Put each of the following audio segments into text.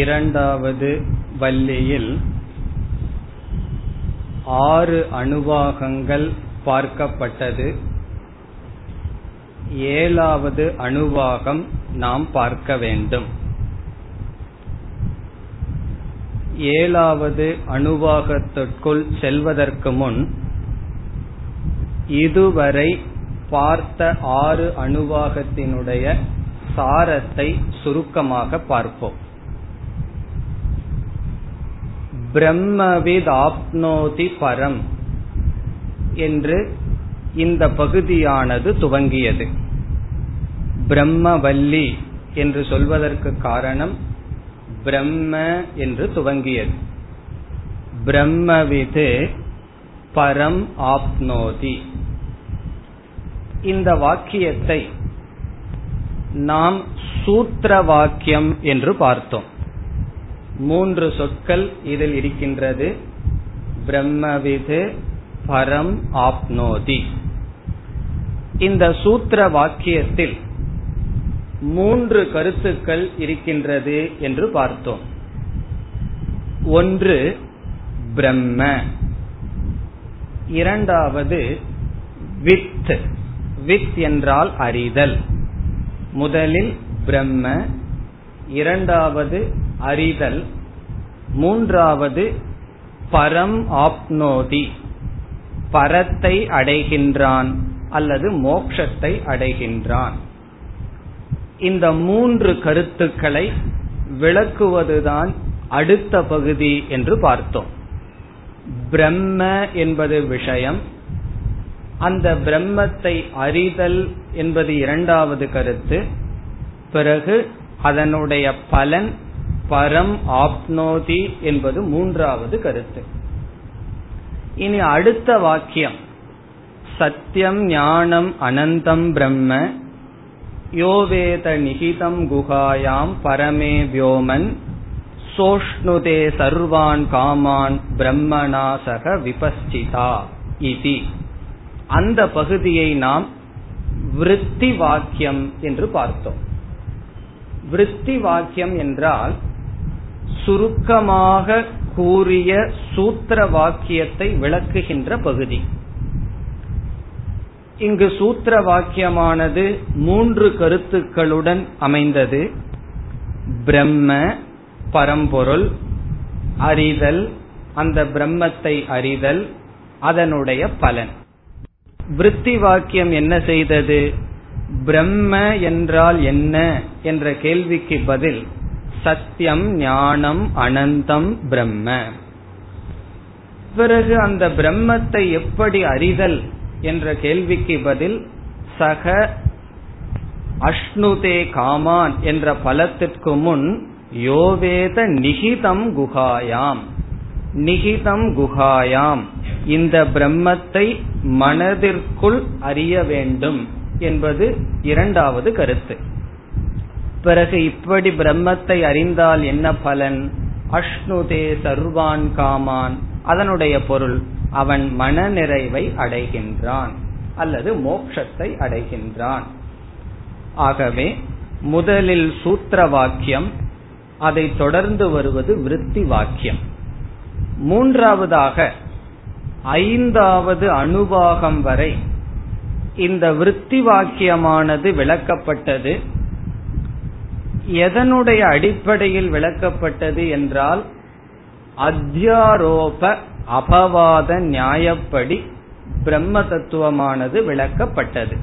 இரண்டாவது வள்ளியில் ஆறு அணுவாகங்கள் பார்க்கப்பட்டது ஏழாவது அணுவாகம் நாம் பார்க்க வேண்டும் ஏழாவது அணுவாகத்திற்குள் செல்வதற்கு முன் இதுவரை பார்த்த ஆறு அணுவாகத்தினுடைய சாரத்தை சுருக்கமாக பார்ப்போம் பிரம்மவித் ஆப்னோதி பரம் என்று இந்த பகுதியானது துவங்கியது பிரம்மவல்லி என்று சொல்வதற்கு காரணம் பிரம்ம என்று துவங்கியது பிரம்மவிது பரம் ஆப்னோதி இந்த வாக்கியத்தை நாம் சூத்திர வாக்கியம் என்று பார்த்தோம் மூன்று சொற்கள் இதில் இருக்கின்றது பிரம்மவிது பரம் ஆப்னோதி இந்த சூத்திர வாக்கியத்தில் மூன்று கருத்துக்கள் இருக்கின்றது என்று பார்த்தோம் ஒன்று பிரம்ம இரண்டாவது வித் வித் என்றால் அறிதல் முதலில் பிரம்ம இரண்டாவது அறிதல் மூன்றாவது பரம் ஆப்னோதி பரத்தை அடைகின்றான் அல்லது மோக்ஷத்தை அடைகின்றான் இந்த மூன்று கருத்துக்களை விளக்குவதுதான் அடுத்த பகுதி என்று பார்த்தோம் பிரம்ம என்பது விஷயம் அந்த பிரம்மத்தை அறிதல் என்பது இரண்டாவது கருத்து பிறகு அதனுடைய பலன் பரம் ஆப்னோதி என்பது மூன்றாவது கருத்து இனி அடுத்த வாக்கியம் சத்தியம் ஞானம் அனந்தம் பிரம்ம யோவேத நிகிதம் குகாயாம் பரமே வியோமன் சோஷ்ணுதே சர்வான் காமான் பிரம்மனாசக விபஸ்டிதா இதி அந்த பகுதியை நாம் விருத்தி வாக்கியம் என்று பார்த்தோம் விருத்தி வாக்கியம் என்றால் சுருக்கமாக கூறிய சூத்திர வாக்கியத்தை விளக்குகின்ற பகுதி இங்கு சூத்திர வாக்கியமானது மூன்று கருத்துக்களுடன் அமைந்தது பிரம்ம பரம்பொருள் அறிதல் அந்த பிரம்மத்தை அறிதல் அதனுடைய பலன் விருத்தி வாக்கியம் என்ன செய்தது பிரம்ம என்றால் என்ன என்ற கேள்விக்கு பதில் சத்தியம் ஞானம் அனந்தம் பிரம்ம பிறகு அந்த பிரம்மத்தை எப்படி அறிதல் என்ற கேள்விக்கு பதில் சக அஷ்ணுதே காமான் என்ற பலத்திற்கு முன் யோவேத நிகிதம் குகாயாம் நிகிதம் குகாயாம் இந்த பிரம்மத்தை மனதிற்குள் அறிய வேண்டும் என்பது இரண்டாவது கருத்து பிறகு இப்படி பிரம்மத்தை அறிந்தால் என்ன பலன் அஷ்ணுதே சர்வான் காமான் அதனுடைய பொருள் அவன் மன நிறைவை அடைகின்றான் அல்லது மோட்சத்தை அடைகின்றான் ஆகவே முதலில் சூத்திர வாக்கியம் அதை தொடர்ந்து வருவது விருத்தி வாக்கியம் மூன்றாவதாக ஐந்தாவது அணுபாகம் வரை இந்த விருத்தி வாக்கியமானது விளக்கப்பட்டது எதனுடைய அடிப்படையில் விளக்கப்பட்டது என்றால் அத்தியாரோப அபவாத நியாயப்படி பிரம்ம தத்துவமானது விளக்கப்பட்டது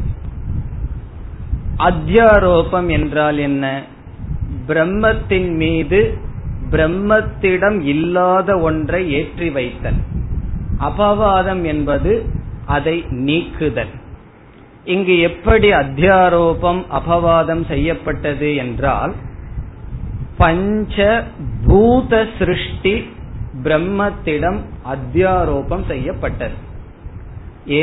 அத்தியாரோபம் என்றால் என்ன பிரம்மத்தின் மீது பிரம்மத்திடம் இல்லாத ஒன்றை ஏற்றி வைத்தல் அபவாதம் என்பது அதை நீக்குதல் இங்கு எப்படி அத்தியாரோபம் அபவாதம் செய்யப்பட்டது என்றால் பஞ்ச பூத சிருஷ்டி பிரம்மத்திடம் அத்தியாரோபம் செய்யப்பட்டது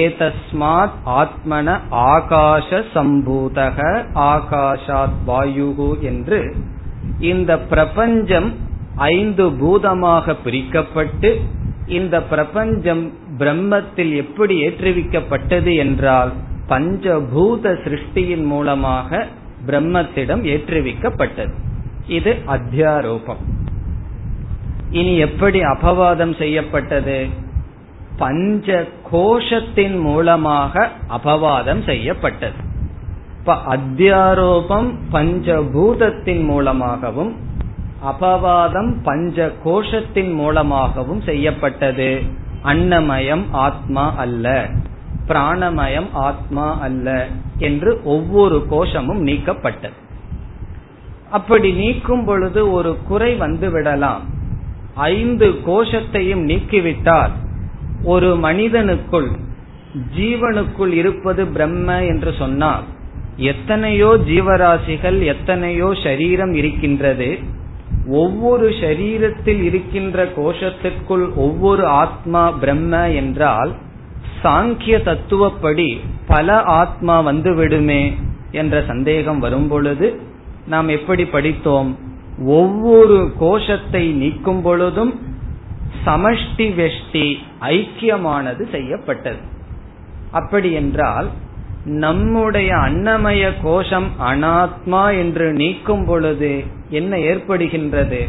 ஏதஸ்மாத் ஆத்மன ஆகாஷ சம்பூதக ஆகாஷாத் வாயுகு என்று இந்த பிரபஞ்சம் ஐந்து பூதமாக பிரிக்கப்பட்டு இந்த பிரபஞ்சம் பிரம்மத்தில் எப்படி ஏற்றுவிக்கப்பட்டது என்றால் பஞ்சபூத சிருஷ்டியின் மூலமாக பிரம்மத்திடம் ஏற்றுவிக்கப்பட்டது இது அத்தியாரோபம் இனி எப்படி அபவாதம் செய்யப்பட்டது பஞ்ச கோஷத்தின் மூலமாக அபவாதம் செய்யப்பட்டது இப்ப அத்தியாரோபம் பஞ்சபூதத்தின் மூலமாகவும் அபவாதம் பஞ்ச கோஷத்தின் மூலமாகவும் செய்யப்பட்டது அன்னமயம் ஆத்மா அல்ல பிராணமயம் ஆத்மா அல்ல என்று ஒவ்வொரு கோஷமும் நீக்கப்பட்டது அப்படி நீக்கும் பொழுது ஒரு குறை வந்து விடலாம் ஐந்து கோஷத்தையும் நீக்கிவிட்டால் ஒரு மனிதனுக்குள் ஜீவனுக்குள் இருப்பது பிரம்ம என்று சொன்னால் எத்தனையோ ஜீவராசிகள் எத்தனையோ ஷரீரம் இருக்கின்றது ஒவ்வொரு ஷரீரத்தில் இருக்கின்ற கோஷத்திற்குள் ஒவ்வொரு ஆத்மா பிரம்ம என்றால் சாங்கிய தத்துவப்படி பல ஆத்மா வந்து விடுமே என்ற சந்தேகம் வரும் பொழுது நாம் எப்படி படித்தோம் ஒவ்வொரு கோஷத்தை நீக்கும் பொழுதும் சமஷ்டி வெஷ்டி ஐக்கியமானது செய்யப்பட்டது அப்படி என்றால் நம்முடைய அன்னமய கோஷம் அனாத்மா என்று நீக்கும் பொழுது என்ன ஏற்படுகின்றது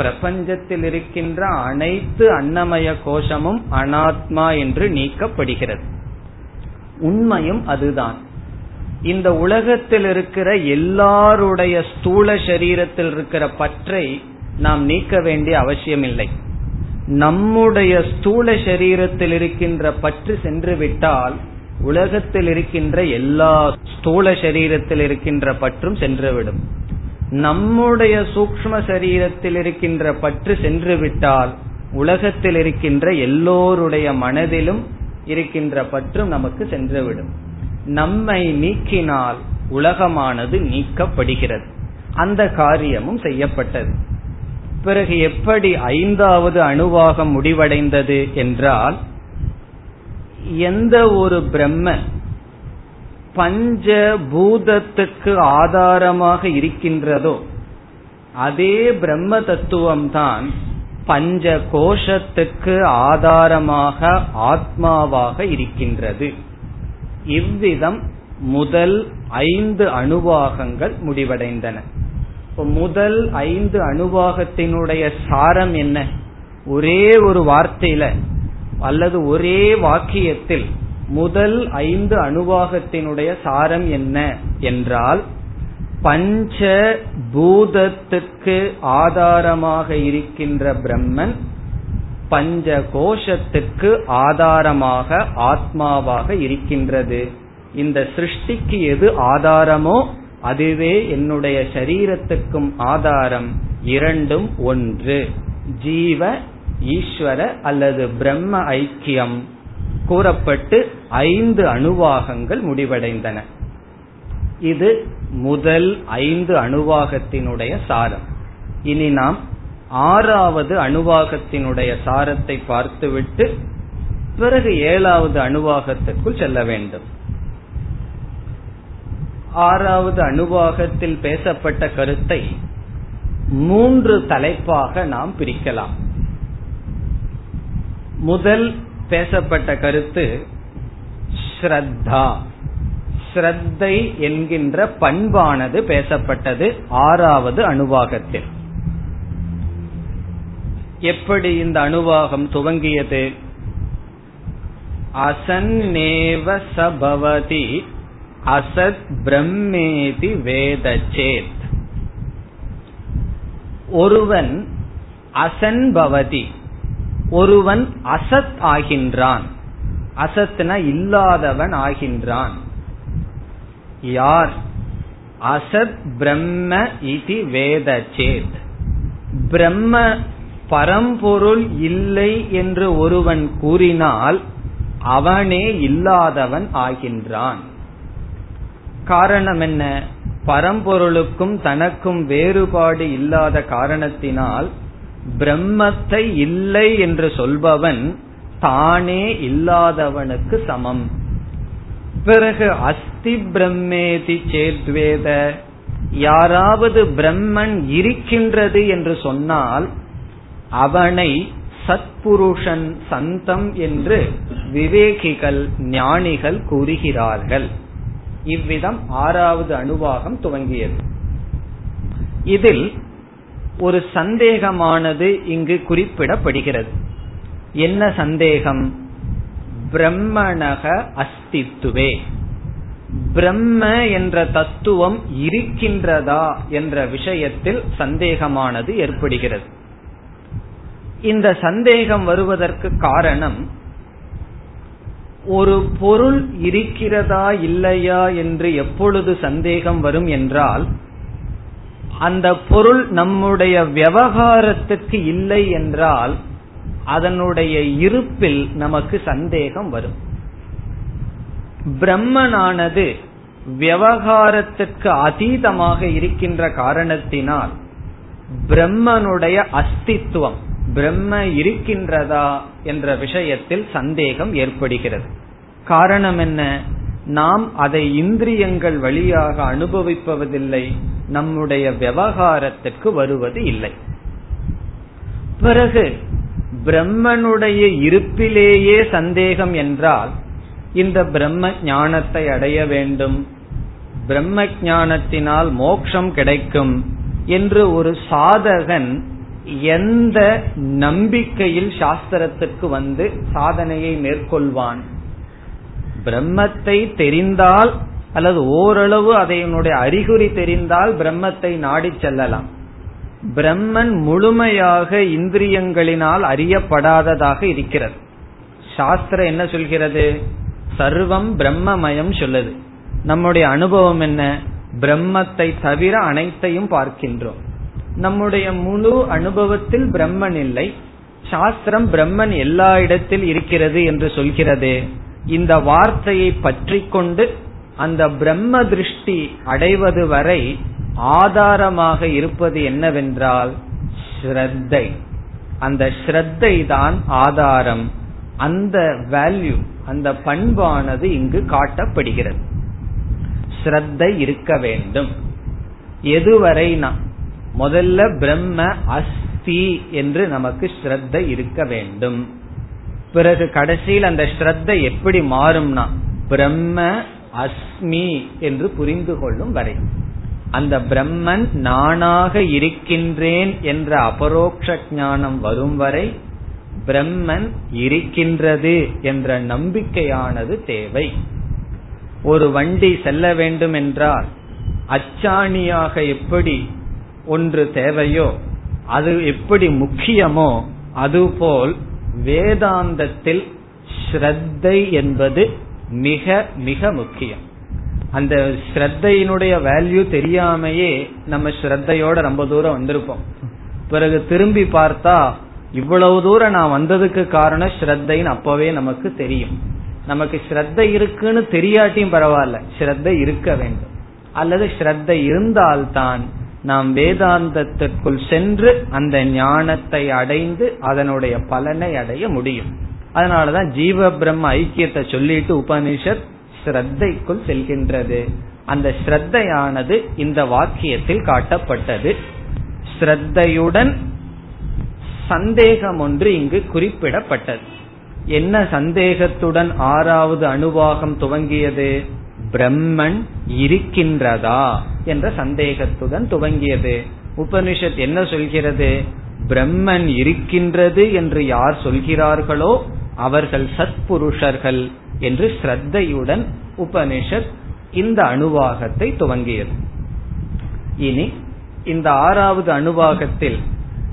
பிரபஞ்சத்தில் இருக்கின்ற அனைத்து அன்னமய கோஷமும் அனாத்மா என்று நீக்கப்படுகிறது உண்மையும் அதுதான் இந்த உலகத்தில் இருக்கிற எல்லாருடைய ஸ்தூல சரீரத்தில் இருக்கிற பற்றை நாம் நீக்க வேண்டிய அவசியமில்லை நம்முடைய ஸ்தூல சரீரத்தில் இருக்கின்ற பற்று சென்று விட்டால் உலகத்தில் இருக்கின்ற எல்லா ஸ்தூல சரீரத்தில் இருக்கின்ற பற்றும் சென்றுவிடும் நம்முடைய சூக்ம சரீரத்தில் இருக்கின்ற பற்று சென்று விட்டால் உலகத்தில் இருக்கின்ற எல்லோருடைய மனதிலும் இருக்கின்ற பற்றும் நமக்கு சென்றுவிடும் நம்மை நீக்கினால் உலகமானது நீக்கப்படுகிறது அந்த காரியமும் செய்யப்பட்டது பிறகு எப்படி ஐந்தாவது அணுவாக முடிவடைந்தது என்றால் எந்த ஒரு பிரம்மன் பஞ்ச பூதத்துக்கு ஆதாரமாக இருக்கின்றதோ அதே பிரம்ம தத்துவம்தான் பஞ்ச கோஷத்துக்கு ஆதாரமாக ஆத்மாவாக இருக்கின்றது இவ்விதம் முதல் ஐந்து அணுவாகங்கள் முடிவடைந்தன முதல் ஐந்து அணுவாகத்தினுடைய சாரம் என்ன ஒரே ஒரு வார்த்தையில அல்லது ஒரே வாக்கியத்தில் முதல் ஐந்து அணுவாகத்தினுடைய சாரம் என்ன என்றால் பஞ்ச பூதத்துக்கு ஆதாரமாக இருக்கின்ற பிரம்மன் பஞ்ச கோஷத்துக்கு ஆதாரமாக ஆத்மாவாக இருக்கின்றது இந்த சிருஷ்டிக்கு எது ஆதாரமோ அதுவே என்னுடைய சரீரத்துக்கும் ஆதாரம் இரண்டும் ஒன்று ஜீவ ஈஸ்வர அல்லது பிரம்ம ஐக்கியம் கூறப்பட்டு ஐந்து அணுவாகங்கள் முடிவடைந்தன இது முதல் ஐந்து அணுவாகத்தினுடைய சாரம் இனி நாம் ஆறாவது அணுவாகத்தினுடைய சாரத்தை பார்த்துவிட்டு பிறகு ஏழாவது அணுவாகத்திற்குள் செல்ல வேண்டும் ஆறாவது அணுவாகத்தில் பேசப்பட்ட கருத்தை மூன்று தலைப்பாக நாம் பிரிக்கலாம் முதல் பேசப்பட்ட கருத்து ஸ்ரத்தா ஸ்ரத்தை என்கின்ற பண்பானது பேசப்பட்டது ஆறாவது அணுவாகத்தில் எப்படி இந்த அணுவாகம் துவங்கியது அசன்னேவ சபவதி அசத் பிரம்மேதி வேதச்சேத் ஒருவன் அசன்பவதி ஒருவன் அசத் ஆகின்றான் அசத்னா இல்லாதவன் ஆகின்றான் யார் அசத் பிரம்ம இது வேத சேத் பிரம்ம பரம்பொருள் இல்லை என்று ஒருவன் கூறினால் அவனே இல்லாதவன் ஆகின்றான் காரணம் என்ன பரம்பொருளுக்கும் தனக்கும் வேறுபாடு இல்லாத காரணத்தினால் பிரம்மத்தை இல்லை என்று சொல்பவன் தானே இல்லாதவனுக்கு சமம் பிறகு அஸ்தி பிரம்மேதி சேத்வேத யாராவது பிரம்மன் இருக்கின்றது என்று சொன்னால் அவனை சத்புருஷன் சந்தம் என்று விவேகிகள் ஞானிகள் கூறுகிறார்கள் இவ்விதம் ஆறாவது அணுவாகம் துவங்கியது இதில் ஒரு சந்தேகமானது இங்கு குறிப்பிடப்படுகிறது என்ன சந்தேகம் பிரம்மணக அஸ்தித்துவே பிரம்ம என்ற தத்துவம் இருக்கின்றதா என்ற விஷயத்தில் சந்தேகமானது ஏற்படுகிறது இந்த சந்தேகம் வருவதற்கு காரணம் ஒரு பொருள் இருக்கிறதா இல்லையா என்று எப்பொழுது சந்தேகம் வரும் என்றால் அந்த பொருள் நம்முடைய விவகாரத்துக்கு இல்லை என்றால் அதனுடைய இருப்பில் நமக்கு சந்தேகம் வரும் பிரம்மனானது விவகாரத்துக்கு அதீதமாக இருக்கின்ற காரணத்தினால் பிரம்மனுடைய அஸ்தித்துவம் பிரம்ம இருக்கின்றதா என்ற விஷயத்தில் சந்தேகம் ஏற்படுகிறது காரணம் என்ன நாம் அதை இந்திரியங்கள் வழியாக அனுபவிப்பதில்லை நம்முடைய விவகாரத்திற்கு வருவது இல்லை பிறகு பிரம்மனுடைய இருப்பிலேயே சந்தேகம் என்றால் இந்த பிரம்ம ஞானத்தை அடைய வேண்டும் பிரம்ம ஞானத்தினால் மோக்ஷம் கிடைக்கும் என்று ஒரு சாதகன் எந்த நம்பிக்கையில் சாஸ்திரத்துக்கு வந்து சாதனையை மேற்கொள்வான் பிரம்மத்தை தெரிந்தால் அல்லது ஓரளவு அதனுடைய அறிகுறி தெரிந்தால் பிரம்மத்தை நாடி செல்லலாம் பிரம்மன் முழுமையாக இந்திரியங்களினால் அறியப்படாததாக இருக்கிறது சாஸ்திரம் என்ன சொல்கிறது சர்வம் பிரம்மமயம் சொல்லுது நம்முடைய அனுபவம் என்ன பிரம்மத்தை தவிர அனைத்தையும் பார்க்கின்றோம் நம்முடைய முழு அனுபவத்தில் பிரம்மன் இல்லை சாஸ்திரம் பிரம்மன் எல்லா இடத்தில் இருக்கிறது என்று சொல்கிறது இந்த வார்த்தையை பற்றி கொண்டு அந்த பிரம்ம திருஷ்டி அடைவது வரை ஆதாரமாக இருப்பது என்னவென்றால் ஸ்ரத்தை அந்த ஸ்ரத்தை தான் ஆதாரம் அந்த வேல்யூ அந்த பண்பானது இங்கு காட்டப்படுகிறது ஸ்ரத்தை இருக்க வேண்டும் எதுவரை முதல்ல பிரம்ம அஸ்தி என்று நமக்கு ஸ்ரத்த இருக்க வேண்டும் பிறகு கடைசியில் அந்த ஸ்ரத்த எப்படி மாறும்னா பிரம்ம அஸ்மி என்று புரிந்து கொள்ளும் வரை அந்த பிரம்மன் நானாக இருக்கின்றேன் என்ற அபரோக்ஷ ஞானம் வரும் வரை பிரம்மன் இருக்கின்றது என்ற நம்பிக்கையானது தேவை ஒரு வண்டி செல்ல வேண்டும் என்றால் அச்சாணியாக எப்படி ஒன்று தேவையோ அது எப்படி முக்கியமோ அதுபோல் வேதாந்தத்தில் ஸ்ரத்தை என்பது மிக மிக முக்கியம் அந்த ஸ்ரத்தையினுடைய வேல்யூ தெரியாமையே நம்ம ஸ்ரத்தையோட ரொம்ப தூரம் வந்திருப்போம் பிறகு திரும்பி பார்த்தா இவ்வளவு தூரம் நான் வந்ததுக்கு காரணம் ஸ்ரத்தைன்னு அப்பவே நமக்கு தெரியும் நமக்கு ஸ்ரத்த இருக்குன்னு தெரியாட்டியும் பரவாயில்ல ஸ்ரத்த இருக்க வேண்டும் அல்லது ஸ்ரத்த இருந்தால்தான் நாம் வேதாந்தத்திற்குள் சென்று அந்த ஞானத்தை அடைந்து அதனுடைய பலனை அடைய முடியும் அதனாலதான் ஜீவ பிரம்ம ஐக்கியத்தை சொல்லிட்டு உபனிஷத் ஸ்ரத்தைக்குள் செல்கின்றது அந்த ஸ்ரத்தையானது இந்த வாக்கியத்தில் காட்டப்பட்டது ஸ்ரத்தையுடன் சந்தேகம் ஒன்று இங்கு குறிப்பிடப்பட்டது என்ன சந்தேகத்துடன் ஆறாவது அணுவாகம் துவங்கியது பிரம்மன் இருக்கின்றதா என்ற சந்தேகத்துடன் துவங்கியது உபனிஷத் என்ன சொல்கிறது பிரம்மன் இருக்கின்றது என்று யார் சொல்கிறார்களோ அவர்கள் சத்புருஷர்கள் என்று ஸ்ரத்தையுடன் உபனிஷத் இந்த அணுவாகத்தை துவங்கியது இனி இந்த ஆறாவது அணுவாகத்தில்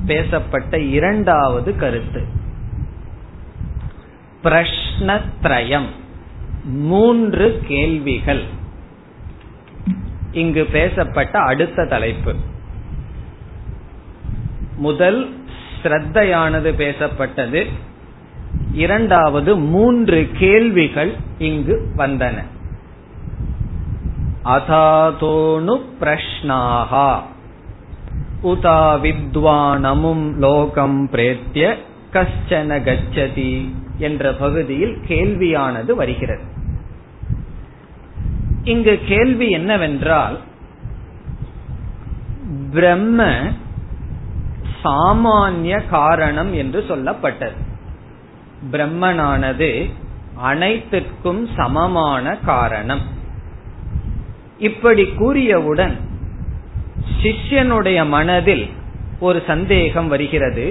பேசப்பட்ட இரண்டாவது கருத்து பிரஷ்னத்ரயம் மூன்று கேள்விகள் இங்கு பேசப்பட்ட அடுத்த தலைப்பு முதல் ஸ்ரத்தையானது பேசப்பட்டது இரண்டாவது மூன்று கேள்விகள் இங்கு வந்தன அதாதோனு பிரஷ்னாகா உதா வித்வானமும் லோகம் பிரேத்திய கஷ்டன கச்சதி என்ற பகுதியில் கேள்வியானது வருகிறது இங்கு கேள்வி என்னவென்றால் பிரம்ம சாமானிய காரணம் என்று சொல்லப்பட்டது பிரம்மனானது அனைத்துக்கும் சமமான காரணம் இப்படி கூறியவுடன் சிஷ்யனுடைய மனதில் ஒரு சந்தேகம் வருகிறது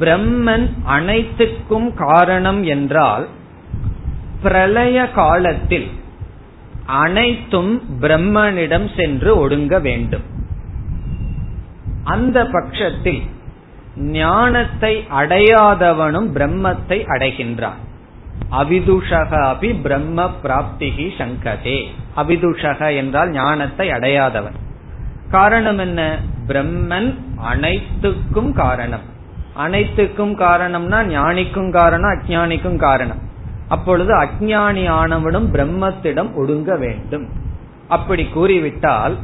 பிரம்மன் அனைத்துக்கும் காரணம் என்றால் பிரளய காலத்தில் அனைத்தும் பிரம்மனிடம் சென்று ஒடுங்க வேண்டும் அந்த பட்சத்தில் ஞானத்தை அடையாதவனும் பிரம்மத்தை அடைகின்றான் அபி பிரம்ம பிராப்திகி சங்கதே அவிதுஷக என்றால் ஞானத்தை அடையாதவன் காரணம் என்ன பிரம்மன் அனைத்துக்கும் காரணம் அனைத்துக்கும் காரணம்னா ஞானிக்கும் காரணம் அஜானிக்கும் காரணம் அப்பொழுது அஜானி ஆனவனும் பிரம்மத்திடம் ஒடுங்க வேண்டும் அப்படி கூறிவிட்டால்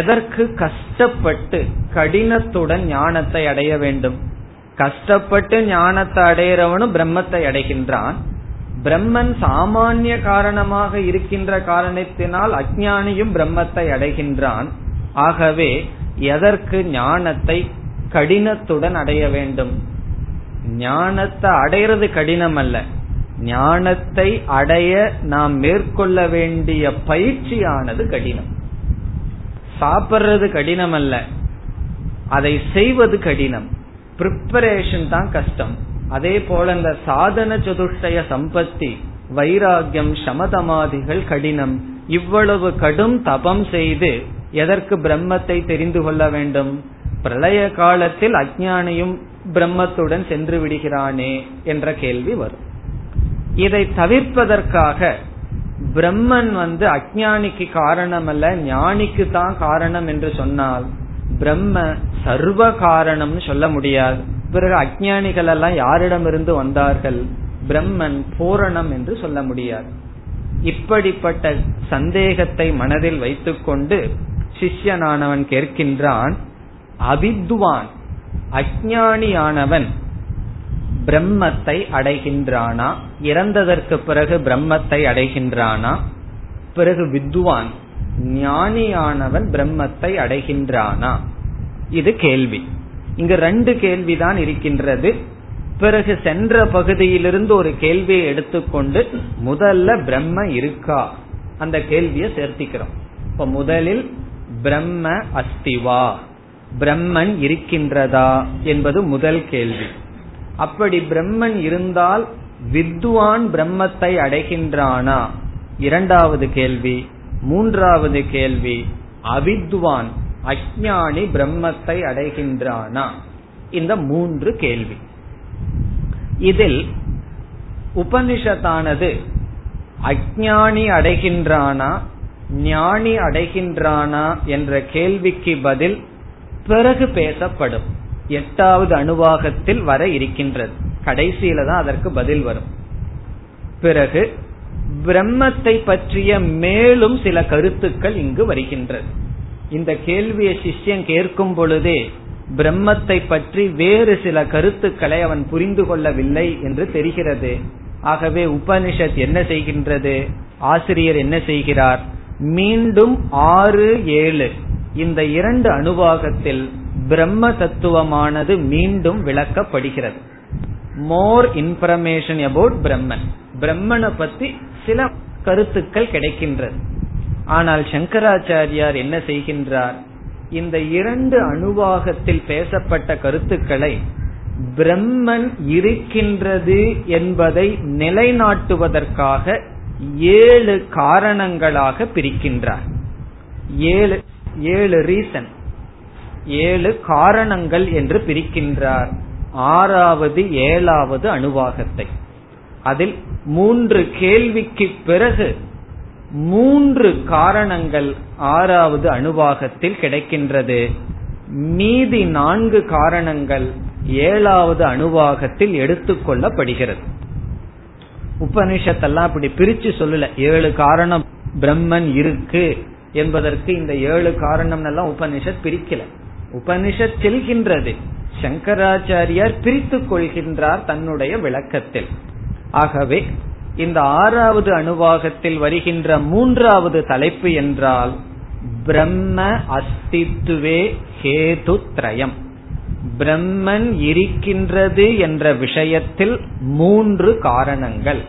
எதற்கு கஷ்டப்பட்டு கடினத்துடன் ஞானத்தை அடைய வேண்டும் கஷ்டப்பட்டு ஞானத்தை அடையிறவனும் பிரம்மத்தை அடைகின்றான் பிரம்மன் சாமானிய காரணமாக இருக்கின்ற காரணத்தினால் அஜானியும் பிரம்மத்தை அடைகின்றான் ஆகவே எதற்கு ஞானத்தை கடினத்துடன் அடைய வேண்டும் ஞானத்தை அடைறது கடினம் அல்ல ஞானத்தை அடைய நாம் மேற்கொள்ள வேண்டிய பயிற்சியானது கடினம் சாப்பிட்றது கடினம் அல்ல அதை செய்வது கடினம் ப்ரிப்பரேஷன் தான் கஷ்டம் அதே போல இந்த சாதன சதுஷ்டய சம்பத்தி வைராகியம் சமதமாதிகள் கடினம் இவ்வளவு கடும் தபம் செய்து எதற்கு பிரம்மத்தை தெரிந்து கொள்ள வேண்டும் பிரளய காலத்தில் அஜானியும் பிரம்மத்துடன் சென்று விடுகிறானே என்ற கேள்வி வரும் இதை தவிர்ப்பதற்காக பிரம்மன் வந்து அஜானிக்கு காரணம் அல்ல ஞானிக்கு தான் காரணம் என்று சொன்னால் பிரம்ம சர்வ காரணம்னு சொல்ல முடியாது பிறகு அஜானிகள் எல்லாம் யாரிடமிருந்து வந்தார்கள் பிரம்மன் பூரணம் என்று சொல்ல முடியாது இப்படிப்பட்ட சந்தேகத்தை மனதில் வைத்துக்கொண்டு சிஷ்யனானவன் கேட்கின்றான் அவித்வான் அஜானியானவன் பிரம்மத்தை அடைகின்றானா இறந்ததற்கு பிறகு பிரம்மத்தை அடைகின்றானா பிறகு வித்வான் ஞானியானவன் பிரம்மத்தை அடைகின்றானா இது கேள்வி இங்கு ரெண்டு கேள்விதான் இருக்கின்றது பிறகு சென்ற பகுதியிலிருந்து ஒரு கேள்வியை எடுத்துக்கொண்டு முதல்ல பிரம்ம இருக்கா அந்த கேள்வியை சேர்த்திக்கிறோம் இப்ப முதலில் பிரம்ம அஸ்திவா பிரம்மன் இருக்கின்றதா என்பது முதல் கேள்வி அப்படி பிரம்மன் இருந்தால் வித்வான் பிரம்மத்தை அடைகின்றானா இரண்டாவது கேள்வி மூன்றாவது கேள்வி அவித்வான் அஜானி பிரம்மத்தை அடைகின்றானா இந்த மூன்று கேள்வி இதில் உபனிஷத்தானது அஜானி அடைகின்றானா ஞானி அடைகின்றானா என்ற கேள்விக்கு பதில் பிறகு பேசப்படும் எட்டாவது அணுவாகத்தில் வர இருக்கின்றது கடைசியில தான் அதற்கு பதில் வரும் பிறகு பிரம்மத்தை பற்றிய மேலும் சில கருத்துக்கள் இங்கு வருகின்றது இந்த கேள்வியை சிஷ்யன் கேட்கும் பொழுதே பிரம்மத்தை பற்றி வேறு சில கருத்துக்களை அவன் புரிந்து கொள்ளவில்லை என்று தெரிகிறது ஆகவே உபனிஷத் என்ன செய்கின்றது ஆசிரியர் என்ன செய்கிறார் மீண்டும் ஆறு ஏழு இந்த இரண்டு அனுபாகத்தில் பிரம்ம தத்துவமானது மீண்டும் விளக்கப்படுகிறது மோர் இன்ஃபர்மேஷன் அபவுட் பிரம்மன் பிரம்மனை பத்தி சில கருத்துக்கள் கிடைக்கின்றது ஆனால் சங்கராச்சாரியார் என்ன செய்கின்றார் இந்த இரண்டு அணுவாகத்தில் பேசப்பட்ட கருத்துக்களை பிரம்மன் இருக்கின்றது என்பதை நிலைநாட்டுவதற்காக ஏழு காரணங்களாக பிரிக்கின்றார் ஏழு ஏழு ரீசன் ஏழு காரணங்கள் என்று பிரிக்கின்றார் ஆறாவது ஏழாவது அணுவாகத்தை அதில் மூன்று கேள்விக்கு பிறகு மூன்று காரணங்கள் ஆறாவது அணுவாகத்தில் கிடைக்கின்றது மீதி நான்கு காரணங்கள் ஏழாவது அணுவாகத்தில் எடுத்துக்கொள்ளப்படுகிறது உபனிஷத்தெல்லாம் அப்படி பிரிச்சு சொல்லல ஏழு காரணம் பிரம்மன் இருக்கு என்பதற்கு இந்த ஏழு காரணம் எல்லாம் உபனிஷத் பிரிக்கல உபனிஷத் செல்கின்றது சங்கராச்சாரியார் பிரித்து கொள்கின்றார் தன்னுடைய விளக்கத்தில் ஆகவே இந்த ஆறாவது அணுவாகத்தில் வருகின்ற மூன்றாவது தலைப்பு என்றால் பிரம்ம அஸ்தித்துவே ஹேது திரயம் பிரம்மன் இருக்கின்றது என்ற விஷயத்தில் மூன்று காரணங்கள்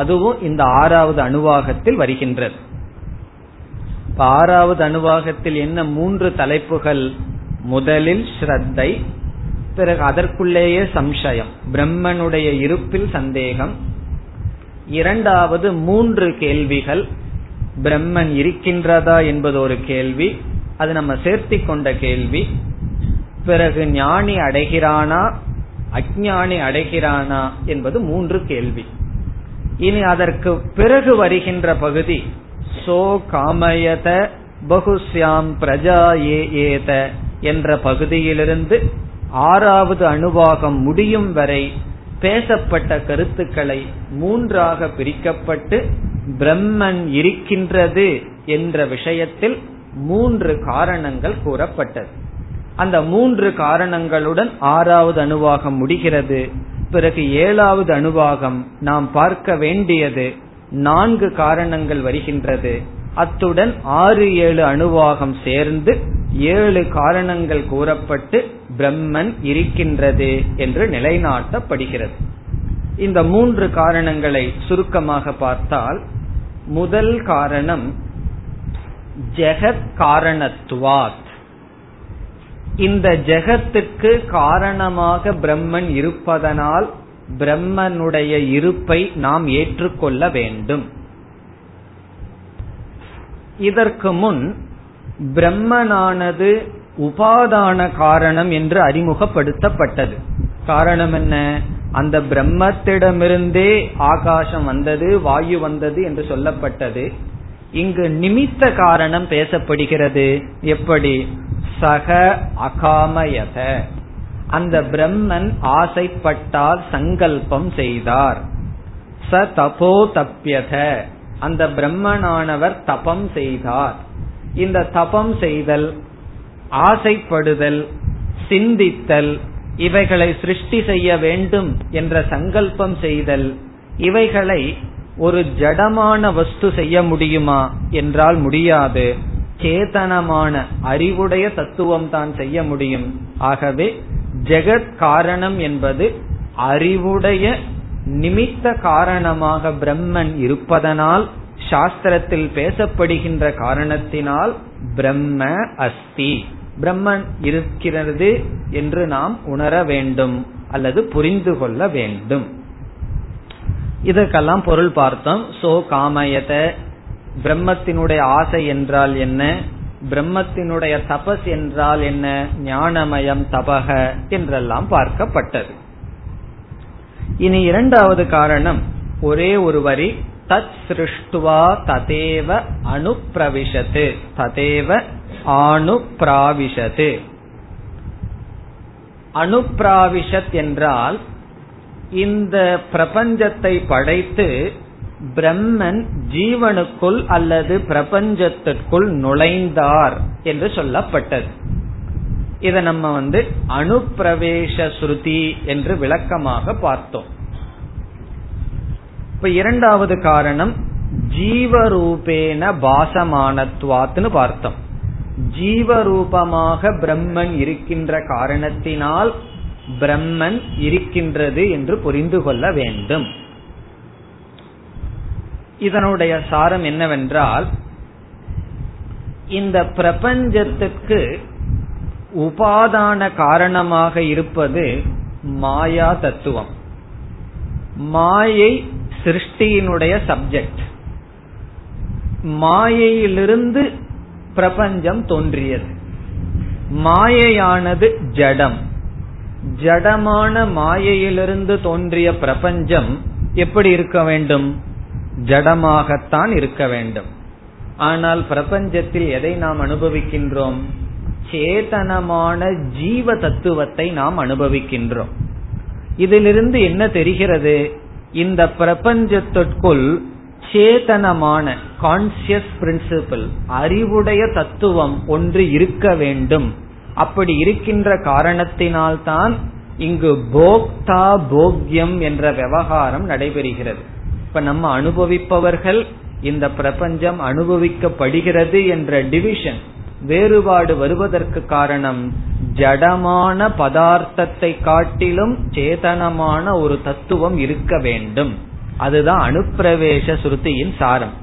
அதுவும் இந்த ஆறாவது அணுவாகத்தில் வருகின்றது ஆறாவது அணுவாகத்தில் என்ன மூன்று தலைப்புகள் முதலில் ஸ்ரத்தை பிறகு அதற்குள்ளேயே சம்சயம் பிரம்மனுடைய இருப்பில் சந்தேகம் இரண்டாவது மூன்று கேள்விகள் பிரம்மன் இருக்கின்றதா என்பது ஒரு கேள்வி அது நம்ம சேர்த்தி கொண்ட கேள்வி பிறகு ஞானி அடைகிறானா அஜானி அடைகிறானா என்பது மூன்று கேள்வி இனி அதற்கு பிறகு வருகின்ற பகுதி சோ காமயத பகுஸ்யாம் பிரஜா ஏ ஏத என்ற பகுதியிலிருந்து ஆறாவது அனுபாகம் முடியும் வரை பேசப்பட்ட கருத்துக்களை மூன்றாக பிரிக்கப்பட்டு பிரம்மன் இருக்கின்றது என்ற விஷயத்தில் மூன்று காரணங்கள் கூறப்பட்டது அந்த மூன்று காரணங்களுடன் ஆறாவது அனுவாகம் முடிகிறது பிறகு ஏழாவது அனுவாகம் நாம் பார்க்க வேண்டியது நான்கு காரணங்கள் வருகின்றது அத்துடன் ஆறு ஏழு அணுவாகம் சேர்ந்து ஏழு காரணங்கள் கூறப்பட்டு பிரம்மன் இருக்கின்றது என்று நிலைநாட்டப்படுகிறது இந்த மூன்று காரணங்களை சுருக்கமாக பார்த்தால் முதல் காரணம் ஜெகத் காரணத்துவாத் இந்த ஜெகத்துக்கு காரணமாக பிரம்மன் இருப்பதனால் பிரம்மனுடைய இருப்பை நாம் ஏற்றுக்கொள்ள வேண்டும் இதற்கு முன் பிரம்மனானது உபாதான காரணம் என்று அறிமுகப்படுத்தப்பட்டது காரணம் என்ன அந்த பிரம்மத்திடமிருந்தே ஆகாசம் வந்தது வாயு வந்தது என்று சொல்லப்பட்டது இங்கு நிமித்த காரணம் பேசப்படுகிறது எப்படி சக அகாமயத அந்த பிரம்மன் ஆசைப்பட்டால் சங்கல்பம் செய்தார் ச தபோ தப்பியத அந்த பிரம்மனானவர் தபம் செய்தார் இந்த தபம் செய்தல் ஆசைப்படுதல் சிந்தித்தல் இவைகளை சிருஷ்டி செய்ய வேண்டும் என்ற சங்கல்பம் செய்தல் இவைகளை ஒரு ஜடமான வஸ்து செய்ய முடியுமா என்றால் முடியாது சேதனமான அறிவுடைய தத்துவம் தான் செய்ய முடியும் ஆகவே ஜெகத் காரணம் என்பது அறிவுடைய நிமித்த காரணமாக பிரம்மன் இருப்பதனால் சாஸ்திரத்தில் பேசப்படுகின்ற காரணத்தினால் பிரம்ம அஸ்தி பிரம்மன் இருக்கிறது என்று நாம் உணர வேண்டும் அல்லது புரிந்து கொள்ள வேண்டும் இதற்கெல்லாம் பொருள் பார்த்தோம் சோ காமயத பிரம்மத்தினுடைய ஆசை என்றால் என்ன பிரம்மத்தினுடைய தபஸ் என்றால் என்ன ஞானமயம் தபக என்றெல்லாம் பார்க்கப்பட்டது இனி இரண்டாவது காரணம் ஒரே ஒரு வரி தத் சிருஷ்டுவா ததேவ அனுப்பிரவிஷத்து ததேவ அனுப்பிராவிஷதே அனுப்பிராவிஷத் என்றால் இந்த பிரபஞ்சத்தை படைத்து பிரம்மன் ஜீவனுக்குள் அல்லது பிரபஞ்சத்திற்குள் நுழைந்தார் என்று சொல்லப்பட்டது இதை நம்ம வந்து அணுப்பிரவேச ஸ்ருதி என்று விளக்கமாக பார்த்தோம் இப்ப இரண்டாவது காரணம் ஜீவரூபேன பாசமானத்வாத்னு பார்த்தோம் ஜீவரூபமாக பிரம்மன் இருக்கின்ற காரணத்தினால் பிரம்மன் இருக்கின்றது என்று புரிந்து கொள்ள வேண்டும் இதனுடைய சாரம் என்னவென்றால் இந்த பிரபஞ்சத்துக்கு உபாதான காரணமாக இருப்பது மாயா தத்துவம் மாயை சிருஷ்டியினுடைய சப்ஜெக்ட் மாயையிலிருந்து பிரபஞ்சம் தோன்றியது மாயையானது ஜடம் ஜடமான மாயையிலிருந்து தோன்றிய பிரபஞ்சம் எப்படி இருக்க வேண்டும் ஜடமாகத்தான் இருக்க வேண்டும் ஆனால் பிரபஞ்சத்தில் எதை நாம் அனுபவிக்கின்றோம் சேதனமான ஜீவ தத்துவத்தை நாம் அனுபவிக்கின்றோம் இதிலிருந்து என்ன தெரிகிறது இந்த பிரபஞ்சத்திற்குள் சேதனமான கான்சியஸ் பிரின்சிபிள் அறிவுடைய தத்துவம் ஒன்று இருக்க வேண்டும் அப்படி இருக்கின்ற காரணத்தினால்தான் இங்கு போக்தா போக்யம் என்ற விவகாரம் நடைபெறுகிறது இப்ப நம்ம அனுபவிப்பவர்கள் இந்த பிரபஞ்சம் அனுபவிக்கப்படுகிறது என்ற டிவிஷன் வேறுபாடு வருவதற்கு காரணம் ஜடமான பதார்த்தத்தை காட்டிலும் சேதனமான ஒரு தத்துவம் இருக்க வேண்டும் அதுதான் அனுப்பிரவேச சுருத்தியின் சாரம்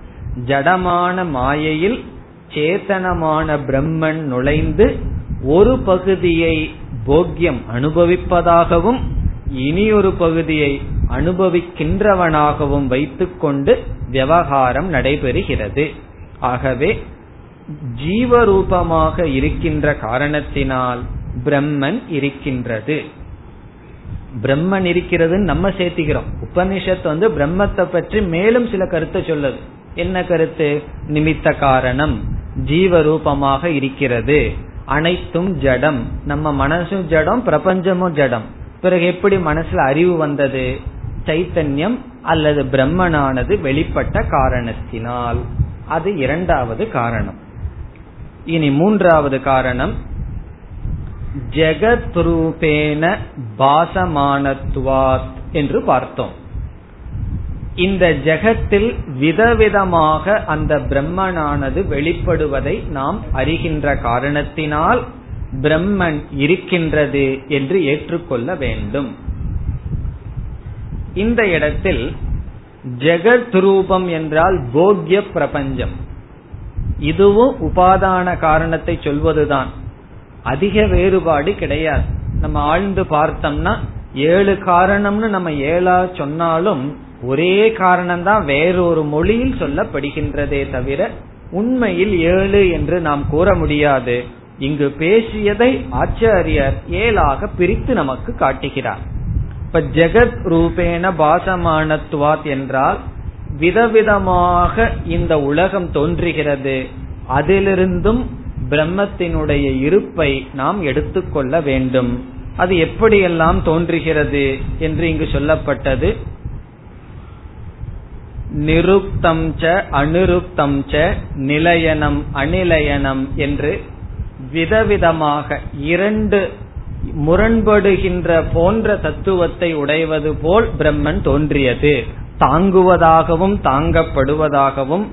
ஜடமான மாயையில் சேத்தனமான பிரம்மன் நுழைந்து ஒரு பகுதியை போக்கியம் அனுபவிப்பதாகவும் இனியொரு பகுதியை அனுபவிக்கின்றவனாகவும் வைத்துக்கொண்டு விவகாரம் நடைபெறுகிறது ஆகவே ஜீவரூபமாக இருக்கின்ற காரணத்தினால் பிரம்மன் இருக்கின்றது பிரம்மன் இருக்கிறதுன்னு நம்ம சேர்த்திக்கிறோம் உபனிஷத்து வந்து பிரம்மத்தை பற்றி மேலும் சில கருத்தை சொல்லுது என்ன கருத்து நிமித்த காரணம் ஜீவரூபமாக இருக்கிறது அனைத்தும் ஜடம் நம்ம மனசும் ஜடம் பிரபஞ்சமும் ஜடம் பிறகு எப்படி மனசுல அறிவு வந்தது சைத்தன்யம் அல்லது பிரம்மனானது வெளிப்பட்ட காரணத்தினால் அது இரண்டாவது காரணம் இனி மூன்றாவது காரணம் ஜெகத் ரூபேன பாசமானத்துவாத் என்று பார்த்தோம் இந்த ஜெகத்தில் விதவிதமாக அந்த பிரம்மனானது வெளிப்படுவதை நாம் அறிகின்ற காரணத்தினால் பிரம்மன் இருக்கின்றது என்று ஏற்றுக்கொள்ள வேண்டும் இந்த இடத்தில் ஜெகத் ரூபம் என்றால் போக்ய பிரபஞ்சம் இதுவும் உபாதான காரணத்தை சொல்வதுதான் அதிக வேறுபாடு கிடையாது நம்ம ஆழ்ந்து பார்த்தோம்னா ஏழு காரணம்னு நம்ம ஏழா சொன்னாலும் ஒரே காரணம் தான் வேறொரு மொழியில் சொல்லப்படுகின்றதே தவிர உண்மையில் ஏழு என்று நாம் கூற முடியாது இங்கு பேசியதை ஆச்சாரியர் ஏழாக பிரித்து நமக்கு காட்டுகிறார் இப்ப ஜெகத் ரூபேன பாசமானத்துவாத் என்றால் விதவிதமாக இந்த உலகம் தோன்றுகிறது அதிலிருந்தும் பிரம்மத்தினுடைய இருப்பை நாம் எடுத்துக்கொள்ள வேண்டும் அது எப்படியெல்லாம் தோன்றுகிறது என்று இங்கு சொல்லப்பட்டது நிருப்தம் ச அனிருப்தம் ச நிலையனம் அநிலையனம் என்று விதவிதமாக இரண்டு முரண்படுகின்ற போன்ற தத்துவத்தை உடைவது போல் பிரம்மன் தோன்றியது தாங்குவதாகவும் தாங்கப்படுவதாகவும்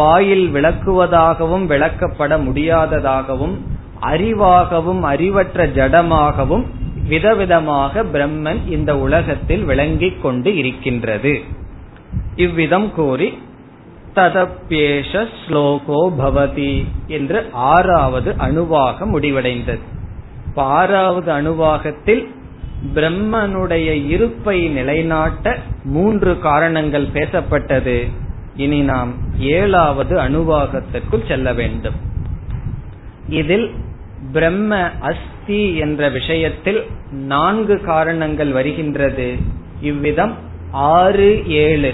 வாயில் விளக்குவதாகவும் விளக்கப்பட முடியாததாகவும் அறிவாகவும் அறிவற்ற ஜடமாகவும் விதவிதமாக பிரம்மன் இந்த உலகத்தில் விளங்கிக் கொண்டு இருக்கின்றது இவ்விதம் கூறி ததப்பேஷ ஸ்லோகோ பவதி என்று ஆறாவது அணுவாக முடிவடைந்தது ஆறாவது அணுவாகத்தில் பிரம்மனுடைய இருப்பை நிலைநாட்ட மூன்று காரணங்கள் பேசப்பட்டது இனி நாம் ஏழாவது அணுவாகத்திற்குள் செல்ல வேண்டும் இதில் பிரம்ம அஸ்தி என்ற விஷயத்தில் நான்கு காரணங்கள் வருகின்றது இவ்விதம் ஆறு ஏழு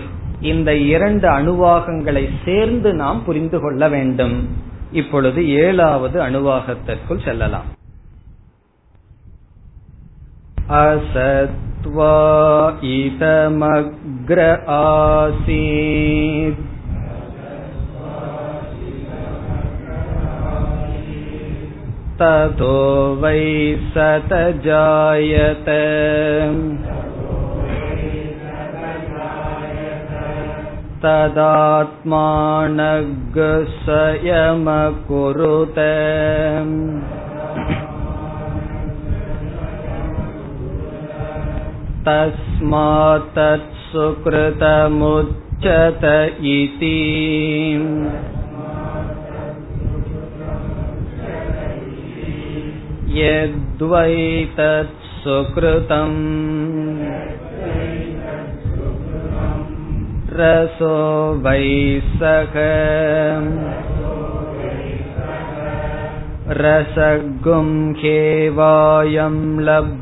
இந்த இரண்டு அணுவாகங்களை சேர்ந்து நாம் புரிந்து கொள்ள வேண்டும் இப்பொழுது ஏழாவது அணுவாகத்திற்குள் செல்லலாம் असत् कृत्वा इतमग्र आसीत् ततो वै सतजायत तदात्मानगसयमकुरुत तस्मात्तत् सुकृतमुच्यत इति यद्वै तत् सुकृतम् रसो वै सख रसगुंखेवायं लब्ध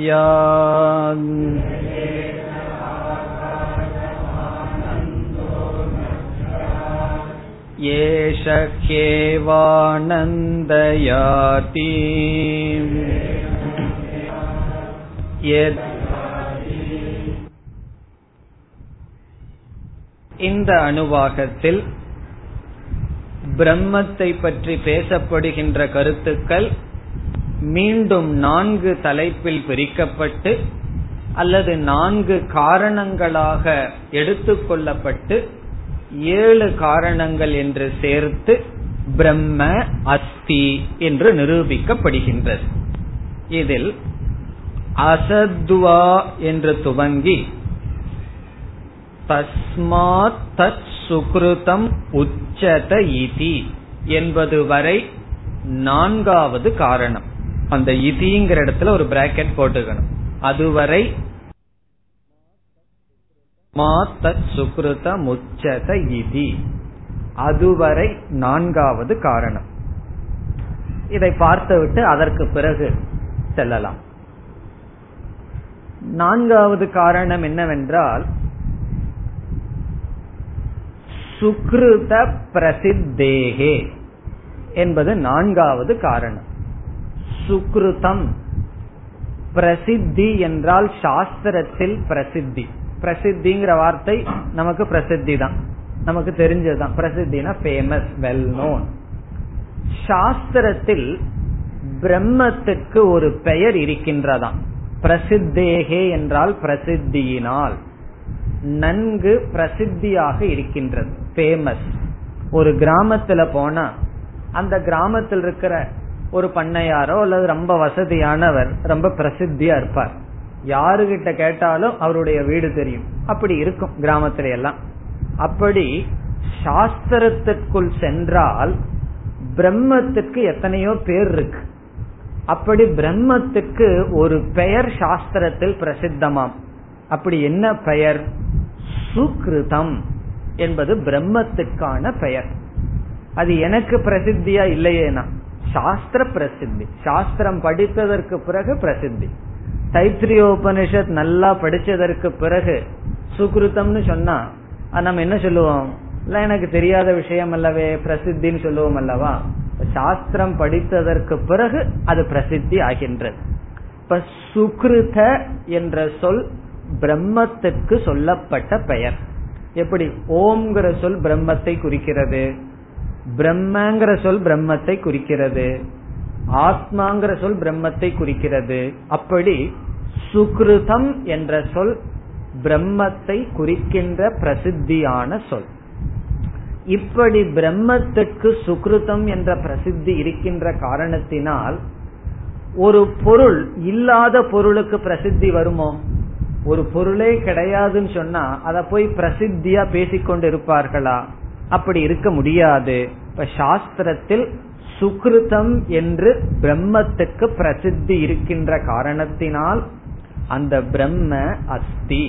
एष ह्येवानन्दयाति यत् இந்த அணுவாகத்தில் பிரம்மத்தை பற்றி பேசப்படுகின்ற கருத்துக்கள் மீண்டும் நான்கு தலைப்பில் பிரிக்கப்பட்டு அல்லது நான்கு காரணங்களாக எடுத்துக் கொள்ளப்பட்டு ஏழு காரணங்கள் என்று சேர்த்து பிரம்ம அஸ்தி என்று நிரூபிக்கப்படுகின்றது இதில் அசத்வா என்று துவங்கி தஸ்மாத் தத் சுகிருதம் உச்சத இதி என்பது வரை நான்காவது காரணம் அந்த இதிங்கிற இடத்துல ஒரு பிராக்கெட் போட்டுக்கணும் அதுவரை சுக்ருத முச்சத இதி அதுவரை நான்காவது காரணம் இதை பார்த்துவிட்டு அதற்கு பிறகு செல்லலாம் நான்காவது காரணம் என்னவென்றால் சுக்ருத பிரசித்தேகே என்பது நான்காவது காரணம் சுக்ருதம் பிரசித்தி என்றால் சாஸ்திரத்தில் பிரசித்தி பிரசித்திங்கிற வார்த்தை நமக்கு பிரசித்தி தான் நமக்கு தெரிஞ்சதுதான் பிரசித்தினா ஃபேமஸ் வெல் நோன் சாஸ்திரத்தில் பிரம்மத்துக்கு ஒரு பெயர் இருக்கின்றதாம் பிரசித்தேகே என்றால் பிரசித்தியினால் நன்கு பிரசித்தியாக இருக்கின்றது ஃபேமஸ் ஒரு கிராமத்துல போனா அந்த கிராமத்தில் இருக்கிற ஒரு பண்ணையாரோ அல்லது ரொம்ப வசதியானவர் ரொம்ப பிரசித்தியா இருப்பார் யாருகிட்ட கேட்டாலும் அவருடைய வீடு தெரியும் அப்படி இருக்கும் கிராமத்துல எல்லாம் அப்படி சாஸ்திரத்திற்குள் சென்றால் பிரம்மத்துக்கு எத்தனையோ பேர் இருக்கு அப்படி பிரம்மத்துக்கு ஒரு பெயர் சாஸ்திரத்தில் பிரசித்தமாம் அப்படி என்ன பெயர் சுக்ருதம் என்பது பிரம்மத்துக்கான பெயர் அது எனக்கு பிரசித்தியா இல்லையேனா சாஸ்திர பிரசித்தி சாஸ்திரம் படித்ததற்கு பிறகு பிரசித்தி தைத்திரியோபனிஷத் நல்லா படிச்சதற்கு பிறகு சுக்ருத்தம்னு சொன்னா நம்ம என்ன சொல்லுவோம் இல்ல எனக்கு தெரியாத விஷயம் அல்லவே பிரசித்தின்னு சொல்லுவோம் அல்லவா சாஸ்திரம் படித்ததற்கு பிறகு அது பிரசித்தி ஆகின்றது இப்ப சுக்ருத என்ற சொல் பிரம்மத்துக்கு சொல்லப்பட்ட பெயர் எப்படி ஓம்ங்கிற சொல் பிரம்மத்தை குறிக்கிறது பிரம்மங்கிற சொல் பிரம்மத்தை குறிக்கிறது ஆத்மாங்கிற சொல் பிரம்மத்தை குறிக்கிறது அப்படி சுக்ருதம் என்ற சொல் பிரம்மத்தை குறிக்கின்ற பிரசித்தியான சொல் இப்படி பிரம்மத்துக்கு சுக்ருதம் என்ற பிரசித்தி இருக்கின்ற காரணத்தினால் ஒரு பொருள் இல்லாத பொருளுக்கு பிரசித்தி வருமோ ஒரு பொருளே கிடையாதுன்னு சொன்னா அத போய் பிரசித்தியா பேசிக்கொண்டு இருப்பார்களா அப்படி இருக்க முடியாது இப்ப சாஸ்திரத்தில் சுகிருதம் என்று பிரம்மத்துக்கு பிரசித்தி இருக்கின்ற காரணத்தினால் அந்த பிரம்ம அஸ்தி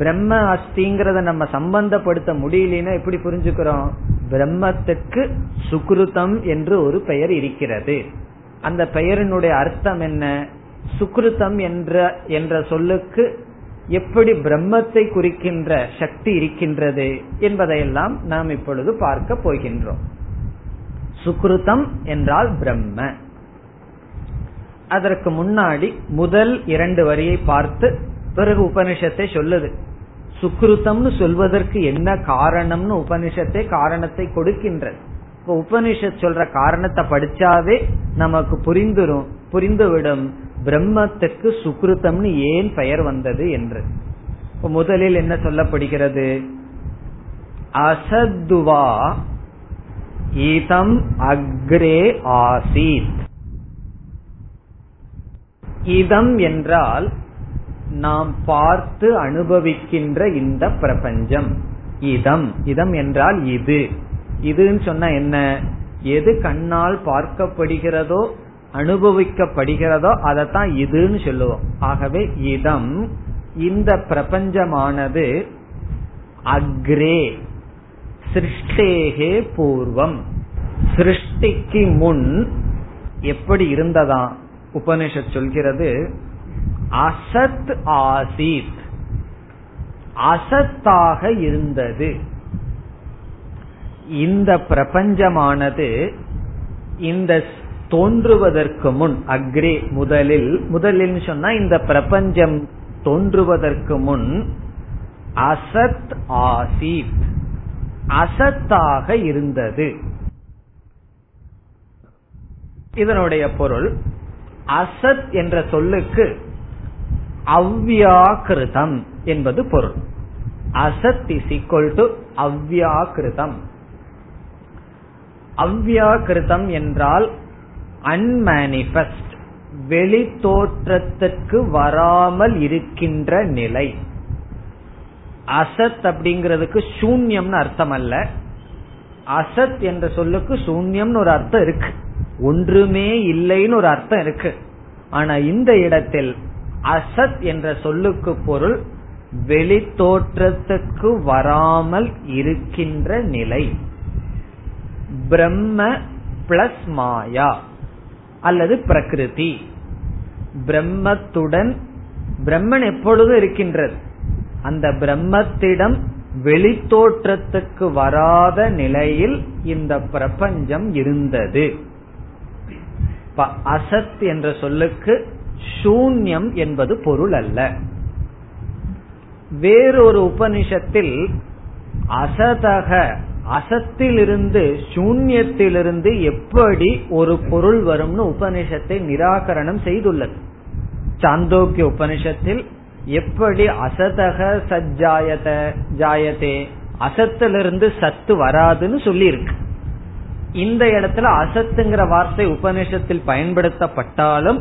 பிரம்ம அஸ்திங்கிறத நம்ம சம்பந்தப்படுத்த முடியலன்னா எப்படி புரிஞ்சுக்கிறோம் பிரம்மத்துக்கு சுகிருதம் என்று ஒரு பெயர் இருக்கிறது அந்த பெயரினுடைய அர்த்தம் என்ன சுகிருதம் என்ற என்ற சொல்லுக்கு எப்படி பிரம்மத்தை குறிக்கின்ற சக்தி இருக்கின்றது என்பதையெல்லாம் நாம் இப்பொழுது பார்க்க போகின்றோம் சுக்ருதம் என்றால் பிரம்ம அதற்கு முன்னாடி முதல் இரண்டு வரியை பார்த்து பிறகு உபனிஷத்தை சொல்லுது சுக்ருதம்னு சொல்வதற்கு என்ன காரணம்னு உபனிஷத்தை காரணத்தை கொடுக்கின்றது இப்ப உபனிஷத் சொல்ற காரணத்தை படிச்சாவே நமக்கு புரிந்துரும் புரிந்துவிடும் பிரம்மத்துக்கு சுக்ருதம்னு ஏன் பெயர் வந்தது என்று முதலில் என்ன சொல்லப்படுகிறது அசத்துவா இதம் அக்ரே ஆசீத் இதம் என்றால் நாம் பார்த்து அனுபவிக்கின்ற இந்த பிரபஞ்சம் இதம் இதம் என்றால் இது இதுன்னு சொன்ன என்ன எது கண்ணால் பார்க்கப்படுகிறதோ அனுபவிக்கப்படுகிறதோ அதைத்தான் இதுன்னு சொல்லுவோம் ஆகவே இடம் இந்த பிரபஞ்சமானது அக்ரே சிருஷ்டேகே பூர்வம் சிருஷ்டிக்கு முன் எப்படி இருந்ததா உபனிஷத் சொல்கிறது அசத் ஆசித் அசத்தாக இருந்தது இந்த பிரபஞ்சமானது இந்த தோன்றுவதற்கு முன் அக்ரே முதலில் முதலில் சொன்னா இந்த பிரபஞ்சம் தோன்றுவதற்கு முன் அசத் ஆசித் அசத்தாக இருந்தது இதனுடைய பொருள் அசத் என்ற சொல்லுக்கு அவ்வியாக்கிருதம் என்பது பொருள் அசத் இஸ் ஈக்வல் டு அவ்வியாக்கிருதம் அவ்வியாக்கிருதம் என்றால் அன்மேனிபெஸ்ட் வெளி தோற்றத்திற்கு வராமல் இருக்கின்ற நிலை அசத் அப்படிங்கிறதுக்கு சூன்யம்னு அர்த்தம் அல்ல அசத் என்ற சொல்லுக்கு சூன்யம்னு ஒரு அர்த்தம் இருக்கு ஒன்றுமே இல்லைன்னு ஒரு அர்த்தம் இருக்கு ஆனா இந்த இடத்தில் அசத் என்ற சொல்லுக்கு பொருள் வெளி தோற்றத்துக்கு வராமல் இருக்கின்ற நிலை பிரம்ம பிளஸ் மாயா அல்லது பிரகிருதி பிரம்மத்துடன் பிரம்மன் எப்பொழுதும் இருக்கின்றது அந்த பிரம்மத்திடம் வெளித்தோற்றத்துக்கு வராத நிலையில் இந்த பிரபஞ்சம் இருந்தது அசத் என்ற சொல்லுக்கு சூன்யம் என்பது பொருள் அல்ல வேறொரு உபனிஷத்தில் அசதக அசத்திலிருந்து சூன்யத்திலிருந்து எப்படி ஒரு பொருள் வரும்னு உபனிஷத்தை நிராகரணம் செய்துள்ளது சாந்தோக்கிய உபனிஷத்தில் எப்படி அசதக சஜ்ஜாயத ஜாயதே அசத்திலிருந்து சத்து வராதுன்னு சொல்லியிருக்கு இந்த இடத்துல அசத்துங்கிற வார்த்தை உபநிஷத்தில் பயன்படுத்தப்பட்டாலும்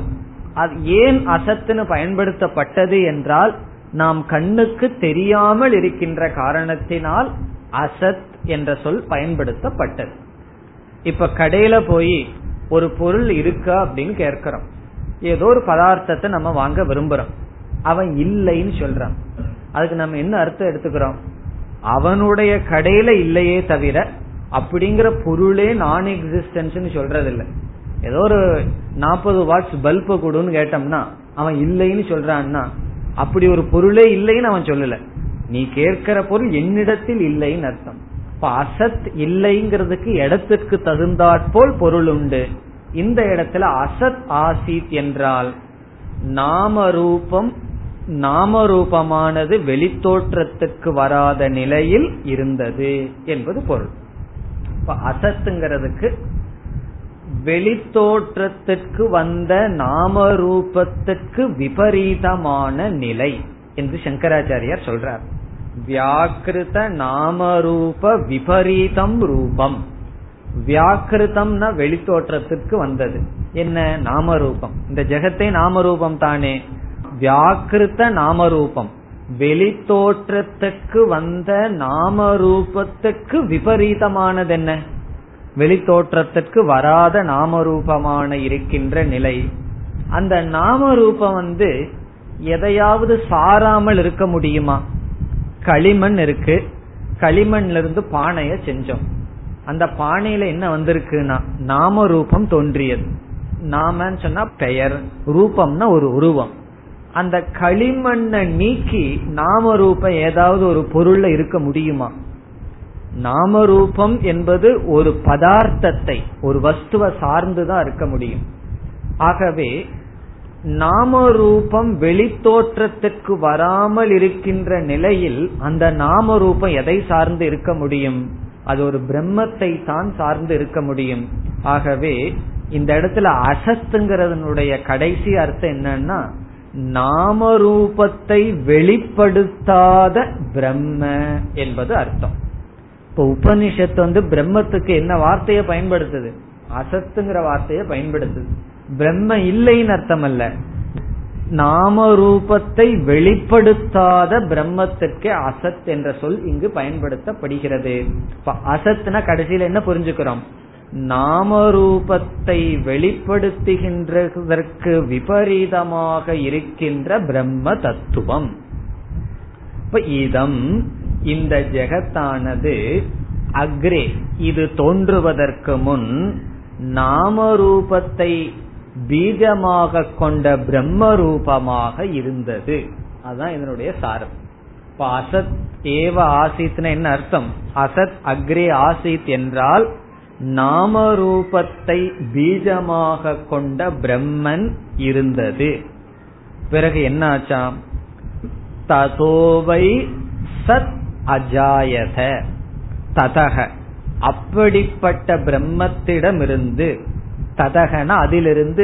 அது ஏன் அசத்துன்னு பயன்படுத்தப்பட்டது என்றால் நாம் கண்ணுக்கு தெரியாமல் இருக்கின்ற காரணத்தினால் அசத் என்ற சொல் பயன்படுத்தப்பட்டது இப்ப கடையில போய் ஒரு பொருள் இருக்கா அப்படின்னு கேட்கிறோம் ஏதோ ஒரு பதார்த்தத்தை நம்ம வாங்க விரும்புறோம் அவன் இல்லைன்னு சொல்றான் அதுக்கு நம்ம என்ன அர்த்தம் எடுத்துக்கிறோம் அவனுடைய கடையில இல்லையே தவிர அப்படிங்கிற பொருளே நான் எக்ஸிஸ்டன்ஸ் சொல்றது இல்லை ஏதோ ஒரு நாற்பது வாட்ஸ் பல்ப கொடுன்னு கேட்டோம்னா அவன் இல்லைன்னு சொல்றான்னா அப்படி ஒரு பொருளே இல்லைன்னு அவன் சொல்லல நீ கேட்கிற பொருள் என்னிடத்தில் இல்லைன்னு அர்த்தம் இப்ப அசத் இல்லைங்கிறதுக்கு இடத்துக்கு தகுந்தாற்போல் பொருள் உண்டு இந்த இடத்துல அசத் ஆசித் என்றால் நாம ரூபம் நாம ரூபமானது வெளித்தோற்றத்துக்கு வராத நிலையில் இருந்தது என்பது பொருள் இப்ப அசத்துங்கிறதுக்கு வெளித்தோற்றத்திற்கு வந்த நாம விபரீதமான நிலை என்று சங்கராச்சாரியார் சொல்றார் வியாக்கிருத நாமரூப விபரீதம் ரூபம் வியாக்கிருத்தம்னா வெளித்தோற்றத்திற்கு வந்தது என்ன நாமரூபம் இந்த ஜெகத்தை நாமரூபம் தானே வியாக்கிருத்த நாமரூபம் வெளித்தோற்றத்துக்கு வந்த நாமரூபத்துக்கு விபரீதமானது என்ன வெளித்தோற்றத்துக்கு வராத நாமரூபமான இருக்கின்ற நிலை அந்த நாமரூபம் வந்து எதையாவது சாராமல் இருக்க முடியுமா களிமண் இருக்கு களிமண்ல இருந்து பானைய செஞ்சோம் அந்த பானையில என்ன வந்திருக்குன்னா நாம ரூபம் தோன்றியது நாமன்னு சொன்னா பெயர் ரூபம்னா ஒரு உருவம் அந்த களிமண்ணை நீக்கி நாம ரூபம் ஏதாவது ஒரு பொருள்ல இருக்க முடியுமா நாம ரூபம் என்பது ஒரு பதார்த்தத்தை ஒரு வஸ்துவை சார்ந்துதான் இருக்க முடியும் ஆகவே நாம ரூபம் வெளித்தோற்றத்துக்கு வராமல் இருக்கின்ற நிலையில் அந்த நாம ரூபம் எதை சார்ந்து இருக்க முடியும் அது ஒரு பிரம்மத்தை தான் சார்ந்து இருக்க முடியும் ஆகவே இந்த இடத்துல அசத்துங்கிறதனுடைய கடைசி அர்த்தம் என்னன்னா நாம ரூபத்தை வெளிப்படுத்தாத பிரம்ம என்பது அர்த்தம் இப்ப உபனிஷத்து வந்து பிரம்மத்துக்கு என்ன வார்த்தையை பயன்படுத்துது அசத்துங்கிற வார்த்தையை பயன்படுத்துது பிரம்ம இல்லைன்னு அர்த்தம் அல்ல நாம ரூபத்தை வெளிப்படுத்தாத பிரம்மத்துக்கு அசத் என்ற சொல் இங்கு பயன்படுத்தப்படுகிறது அசத்னா கடைசியில என்ன புரிஞ்சுக்கிறோம் நாம ரூபத்தை வெளிப்படுத்துகின்றதற்கு விபரீதமாக இருக்கின்ற பிரம்ம தத்துவம் இப்ப இதம் இந்த ஜெகத்தானது அக்ரே இது தோன்றுவதற்கு முன் நாம ரூபத்தை பீஜமாக கொண்ட பிரம்ம ரூபமாக இருந்தது அதுதான் இதனுடைய சாரம் இப்ப அசத் ஏவ ஆசித்னா என்ன அர்த்தம் அசத் அக்ரே ஆசித் என்றால் நாம ரூபத்தை பீஜமாக கொண்ட பிரம்மன் இருந்தது பிறகு என்ன ஆச்சாம் ததோவை சத் அஜாயத ததக அப்படிப்பட்ட பிரம்மத்திடமிருந்து ததகன அதிலிருந்து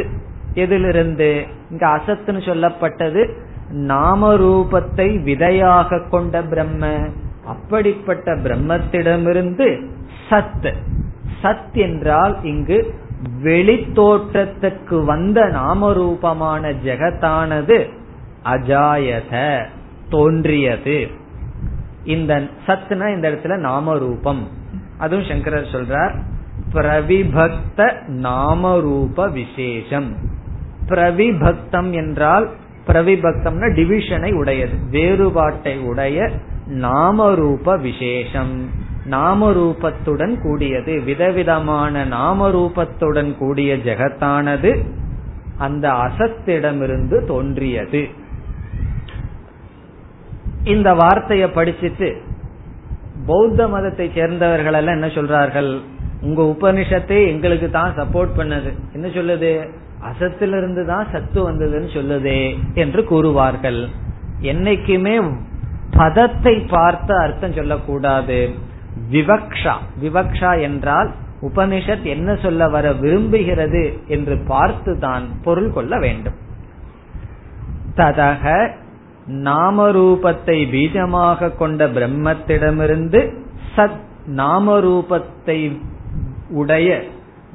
எதிலிருந்து இங்க அசத்துன்னு சொல்லப்பட்டது நாம ரூபத்தை விதையாக கொண்ட பிரம்ம அப்படிப்பட்ட பிரம்மத்திடமிருந்து சத் சத் என்றால் இங்கு வெளி தோற்றத்துக்கு வந்த நாம ரூபமான ஜெகத்தானது அஜாயத தோன்றியது இந்த சத்னா இந்த இடத்துல நாம ரூபம் அதுவும் சங்கரர் சொல்றார் பிரவிபக்த நாமரூப விசேஷம் பிரவிபக்தம் என்றால் பிரவிபக்தம்னா டிவிஷனை உடையது வேறுபாட்டை உடைய நாமரூப விசேஷம் நாமரூபத்துடன் கூடியது விதவிதமான நாமரூபத்துடன் கூடிய ஜெகத்தானது அந்த அசத்திடமிருந்து தோன்றியது இந்த வார்த்தையை படிச்சுட்டு பௌத்த மதத்தை சேர்ந்தவர்கள் எல்லாம் என்ன சொல்றார்கள் உங்க உபனிஷத்தை எங்களுக்கு தான் சப்போர்ட் பண்ணது என்ன சொல்லுது அசத்திலிருந்து தான் சத்து வந்ததுன்னு சொல்லுதே என்று கூறுவார்கள் என்னைக்குமே பதத்தை பார்த்த அர்த்தம் சொல்லக்கூடாது விவக்ஷா விவக்ஷா என்றால் உபனிஷத் என்ன சொல்ல வர விரும்புகிறது என்று பார்த்து தான் பொருள் கொள்ள வேண்டும் ததக நாமரூபத்தை பீஜமாக கொண்ட பிரம்மத்திடமிருந்து சத் நாமரூபத்தை உடைய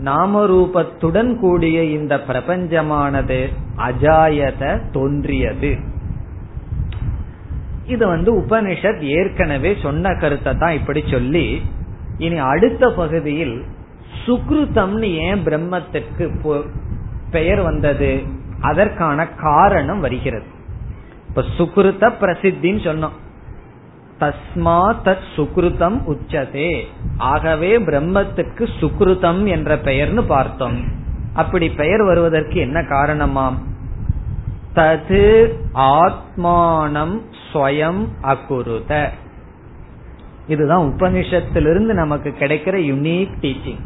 நாம ரூபத்துடன் கூடிய இந்த பிரபஞ்சமானது அஜாயத தோன்றியது இது வந்து உபனிஷத் ஏற்கனவே சொன்ன கருத்தை தான் இப்படி சொல்லி இனி அடுத்த பகுதியில் சுக்ருதம்னு ஏன் பிரம்மத்திற்கு பெயர் வந்தது அதற்கான காரணம் வருகிறது இப்ப சுக்ருத பிரசித்தின்னு சொன்னோம் தஸ்மா தத் சுக்ருதம் உச்சதே ஆகவே பிரம்மத்துக்கு சுக்ருதம் என்ற பெயர்னு பார்த்தோம் அப்படி பெயர் வருவதற்கு என்ன காரணமாம் தது ஆத்மானம் ஸ்வயம் அகுருத இதுதான் உபனிஷத்திலிருந்து நமக்கு கிடைக்கிற யுனிக் டீச்சிங்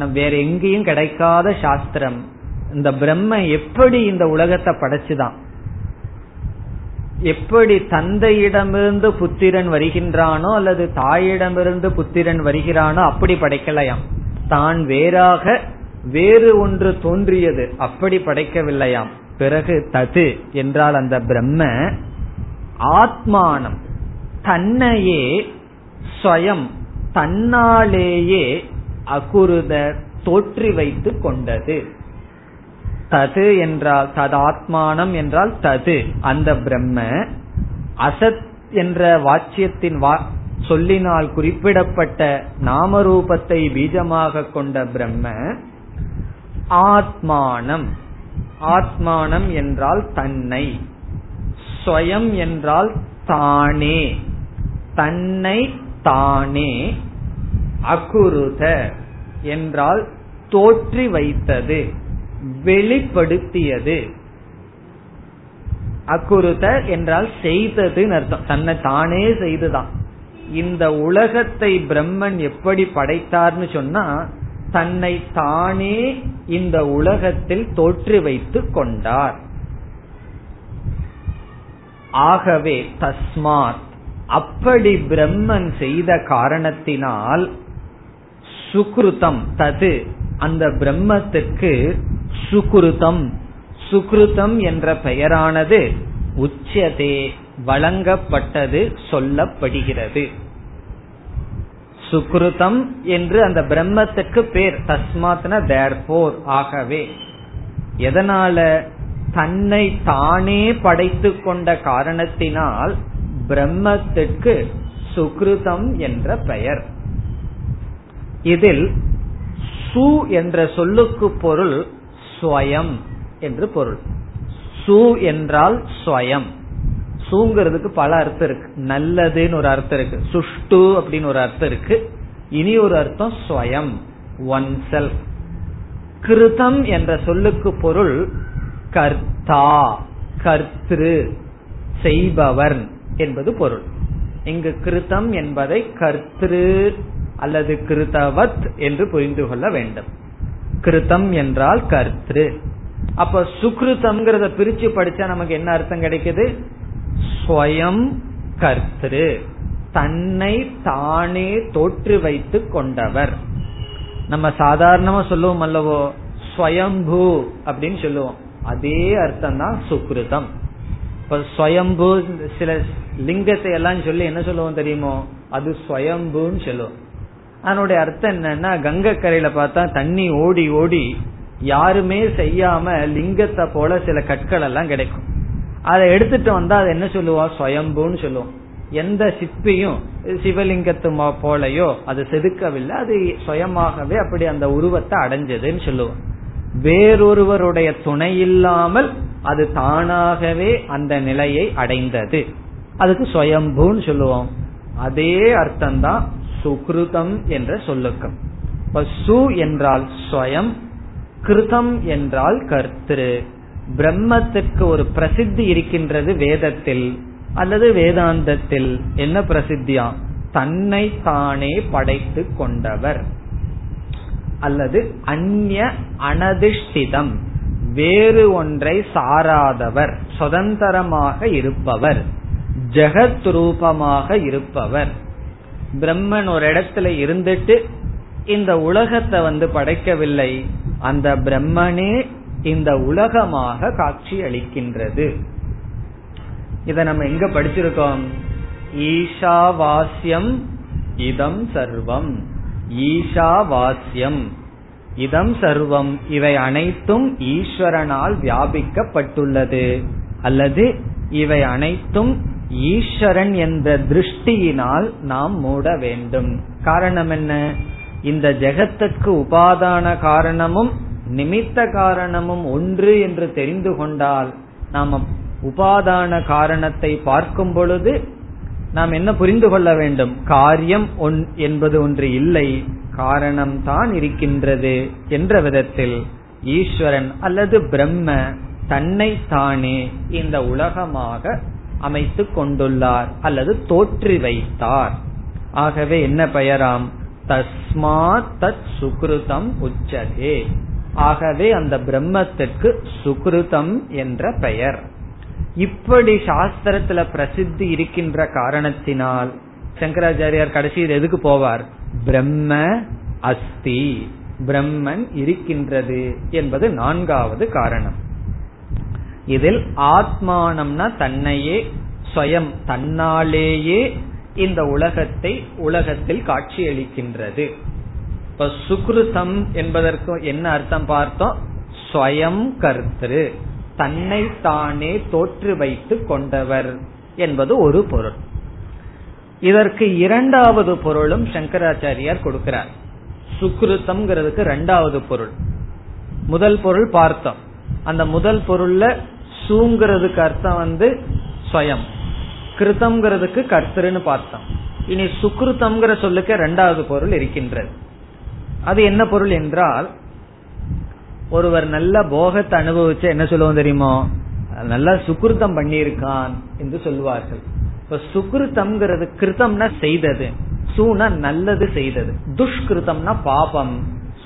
நம் வேற எங்கேயும் கிடைக்காத சாஸ்திரம் இந்த பிரம்ம எப்படி இந்த உலகத்தை படைச்சுதான் எப்படி தந்தையிடமிருந்து புத்திரன் வருகின்றானோ அல்லது தாயிடமிருந்து புத்திரன் வருகிறானோ அப்படி படைக்கலையாம் தான் வேறாக வேறு ஒன்று தோன்றியது அப்படி படைக்கவில்லையாம் பிறகு தது என்றால் அந்த பிரம்ம ஆத்மானம் தன்னையே ஸ்வயம் தன்னாலேயே அகுருத தோற்றி வைத்து கொண்டது தது என்றால் ததாத்மானம் என்றால் தது அந்த பிரம்ம அசத் என்ற வாச்சியத்தின் வா சொல்லினால் குறிப்பிடப்பட்ட நாமரூபத்தை பீஜமாக கொண்ட பிரம்ம ஆத்மானம் ஆத்மானம் என்றால் தன்னை ஸ்வயம் என்றால் தானே தன்னை தானே அகுருத என்றால் தோற்றி வைத்தது வெளிப்படுத்தியது அக்குருத என்றால் செய்தது அர்த்தம் தன்னை தானே செய்துதான் இந்த உலகத்தை பிரம்மன் எப்படி படைத்தார்னு சொன்னா தன்னை தானே இந்த உலகத்தில் தோற்று வைத்து கொண்டார் ஆகவே தஸ்மாத் அப்படி பிரம்மன் செய்த காரணத்தினால் சுக்ருதம் தது அந்த பிரம்மத்துக்கு சுக்ருதம் சுக்ருதம் என்ற பெயரானது உச்சதே வழங்கப்பட்டது சொல்லப்படுகிறது சுக்ருதம் என்று அந்த பிரம்மத்துக்கு பேர் தஸ்மாத்ன தேர்போர் ஆகவே எதனால தன்னை தானே படைத்து கொண்ட காரணத்தினால் பிரம்மத்துக்கு சுக்ருதம் என்ற பெயர் இதில் சு என்ற சொல்லுக்கு பொருள் ஸ்வயம் என்று பொருள் சு என்றால் ஸ்வயம் சுங்கிறதுக்கு பல அர்த்தம் இருக்கு நல்லதுன்னு ஒரு அர்த்தம் இருக்கு சுஷ்டு அப்படின்னு ஒரு அர்த்தம் இருக்கு இனி ஒரு அர்த்தம் ஸ்வயம் ஒன் செல்ஃப் கிருதம் என்ற சொல்லுக்கு பொருள் கர்த்தா கர்த்திரு செய்பவர் என்பது பொருள் இங்கு கிருதம் என்பதை கர்த்திரு அல்லது கிருதவத் என்று புரிந்து கொள்ள வேண்டும் கிருதம் என்றால் கர்த்திரு அப்ப சுக்ருதம்ங்கிறத பிரிச்சு படிச்சா நமக்கு என்ன அர்த்தம் கிடைக்குது ஸ்வயம் கர்த்திரு தன்னை தானே தோற்று வைத்து கொண்டவர் நம்ம சாதாரணமா சொல்லுவோம் அல்லவோ ஸ்வயம்பு அப்படின்னு சொல்லுவோம் அதே அர்த்தம் தான் சுக்ருதம் இப்ப ஸ்வயம்பு சில லிங்கத்தை எல்லாம் சொல்லி என்ன சொல்லுவோம் தெரியுமோ அது ஸ்வயம்புன்னு சொல்லுவோம் அதனுடைய அர்த்தம் என்னன்னா கங்கை கரையில பார்த்தா தண்ணி ஓடி ஓடி யாருமே செய்யாம லிங்கத்தை போல சில கற்கள் எல்லாம் கிடைக்கும் அதை எடுத்துட்டு வந்தா அது என்ன சொல்லுவா சுயம்புன்னு சொல்லுவோம் எந்த சிற்பியும் சிவலிங்கத்து போலயோ அது செதுக்கவில்லை அது சுயமாகவே அப்படி அந்த உருவத்தை அடைஞ்சதுன்னு சொல்லுவோம் வேறொருவருடைய துணை இல்லாமல் அது தானாகவே அந்த நிலையை அடைந்தது அதுக்கு சுயம்புன்னு சொல்லுவோம் அதே அர்த்தம்தான் சுகிருதம் என்ற சொல்லுக்கும் இப்ப சு என்றால் ஸ்வயம் கிருதம் என்றால் கர்த்திரு பிரம்மத்திற்கு ஒரு பிரசித்தி இருக்கின்றது வேதத்தில் அல்லது வேதாந்தத்தில் என்ன பிரசித்தியா தன்னை தானே படைத்து கொண்டவர் அல்லது அந்நிய அனதிஷ்டிதம் வேறு ஒன்றை சாராதவர் சுதந்திரமாக இருப்பவர் ஜெகத் ரூபமாக இருப்பவர் பிரம்மன் ஒரு இடத்துல இருந்துட்டு இந்த உலகத்தை வந்து படைக்கவில்லை அந்த பிரம்மனே இந்த உலகமாக காட்சி அளிக்கின்றது இத நம்ம எங்க படிச்சிருக்கோம் ஈஷாவாஸ்யம் இதம் சர்வம் வாசியம் இதம் சர்வம் இவை அனைத்தும் ஈஸ்வரனால் வியாபிக்கப்பட்டுள்ளது அல்லது இவை அனைத்தும் ஈஸ்வரன் என்ற திருஷ்டியினால் நாம் மூட வேண்டும் காரணம் என்ன இந்த ஜெகத்துக்கு உபாதான காரணமும் நிமித்த காரணமும் ஒன்று என்று தெரிந்து கொண்டால் நாம் உபாதான காரணத்தை பார்க்கும் பொழுது நாம் என்ன புரிந்து கொள்ள வேண்டும் காரியம் ஒன் என்பது ஒன்று இல்லை காரணம் தான் இருக்கின்றது என்ற விதத்தில் ஈஸ்வரன் அல்லது பிரம்ம தன்னை தானே இந்த உலகமாக அமைத்து கொண்டுள்ளார் அல்லது தோற்றி வைத்தார் ஆகவே என்ன பெயராம் தஸ்மாத் தத் சுக்ருதம் உச்சதே ஆகவே அந்த பிரம்மத்திற்கு சுக்ருதம் என்ற பெயர் இப்படி சாஸ்திரத்துல பிரசித்தி இருக்கின்ற காரணத்தினால் சங்கராச்சாரியார் கடைசியில் எதுக்கு போவார் பிரம்ம அஸ்தி பிரம்மன் இருக்கின்றது என்பது நான்காவது காரணம் இதில் ஆத்மானம்னா தன்னையே ஸ்வயம் தன்னாலேயே இந்த உலகத்தை உலகத்தில் காட்சியளிக்கின்றது இப்ப சுக்ருதம் என்பதற்கு என்ன அர்த்தம் பார்த்தோம் ஸ்வயம் கர்த்திரு தன்னை தானே தோற்று வைத்து கொண்டவர் என்பது ஒரு பொருள் இதற்கு இரண்டாவது பொருளும் சங்கராச்சாரியார் கொடுக்கிறார் சுக்ருதம்ங்கிறதுக்கு இரண்டாவது பொருள் முதல் பொருள் பார்த்தோம் அந்த முதல் பொருள்ல சூங்கிறதுக்கு அர்த்தம் வந்து ஸ்வயம் கிருத்தம்ங்கிறதுக்கு கர்த்தருன்னு பார்த்தோம் இனி சுக்ருதம்ங்கிற சொல்லுக்கு ரெண்டாவது பொருள் இருக்கின்றது அது என்ன பொருள் என்றால் ஒருவர் நல்ல போகத்தை அனுபவிச்சு என்ன சொல்லுவோம் தெரியுமோ நல்லா சுக்ருத்தம் பண்ணியிருக்கான் என்று சொல்வார்கள் இப்ப சுக்ருத்தம் கிருத்தம்னா செய்தது சூனா நல்லது செய்தது துஷ்கிருத்தம்னா பாபம்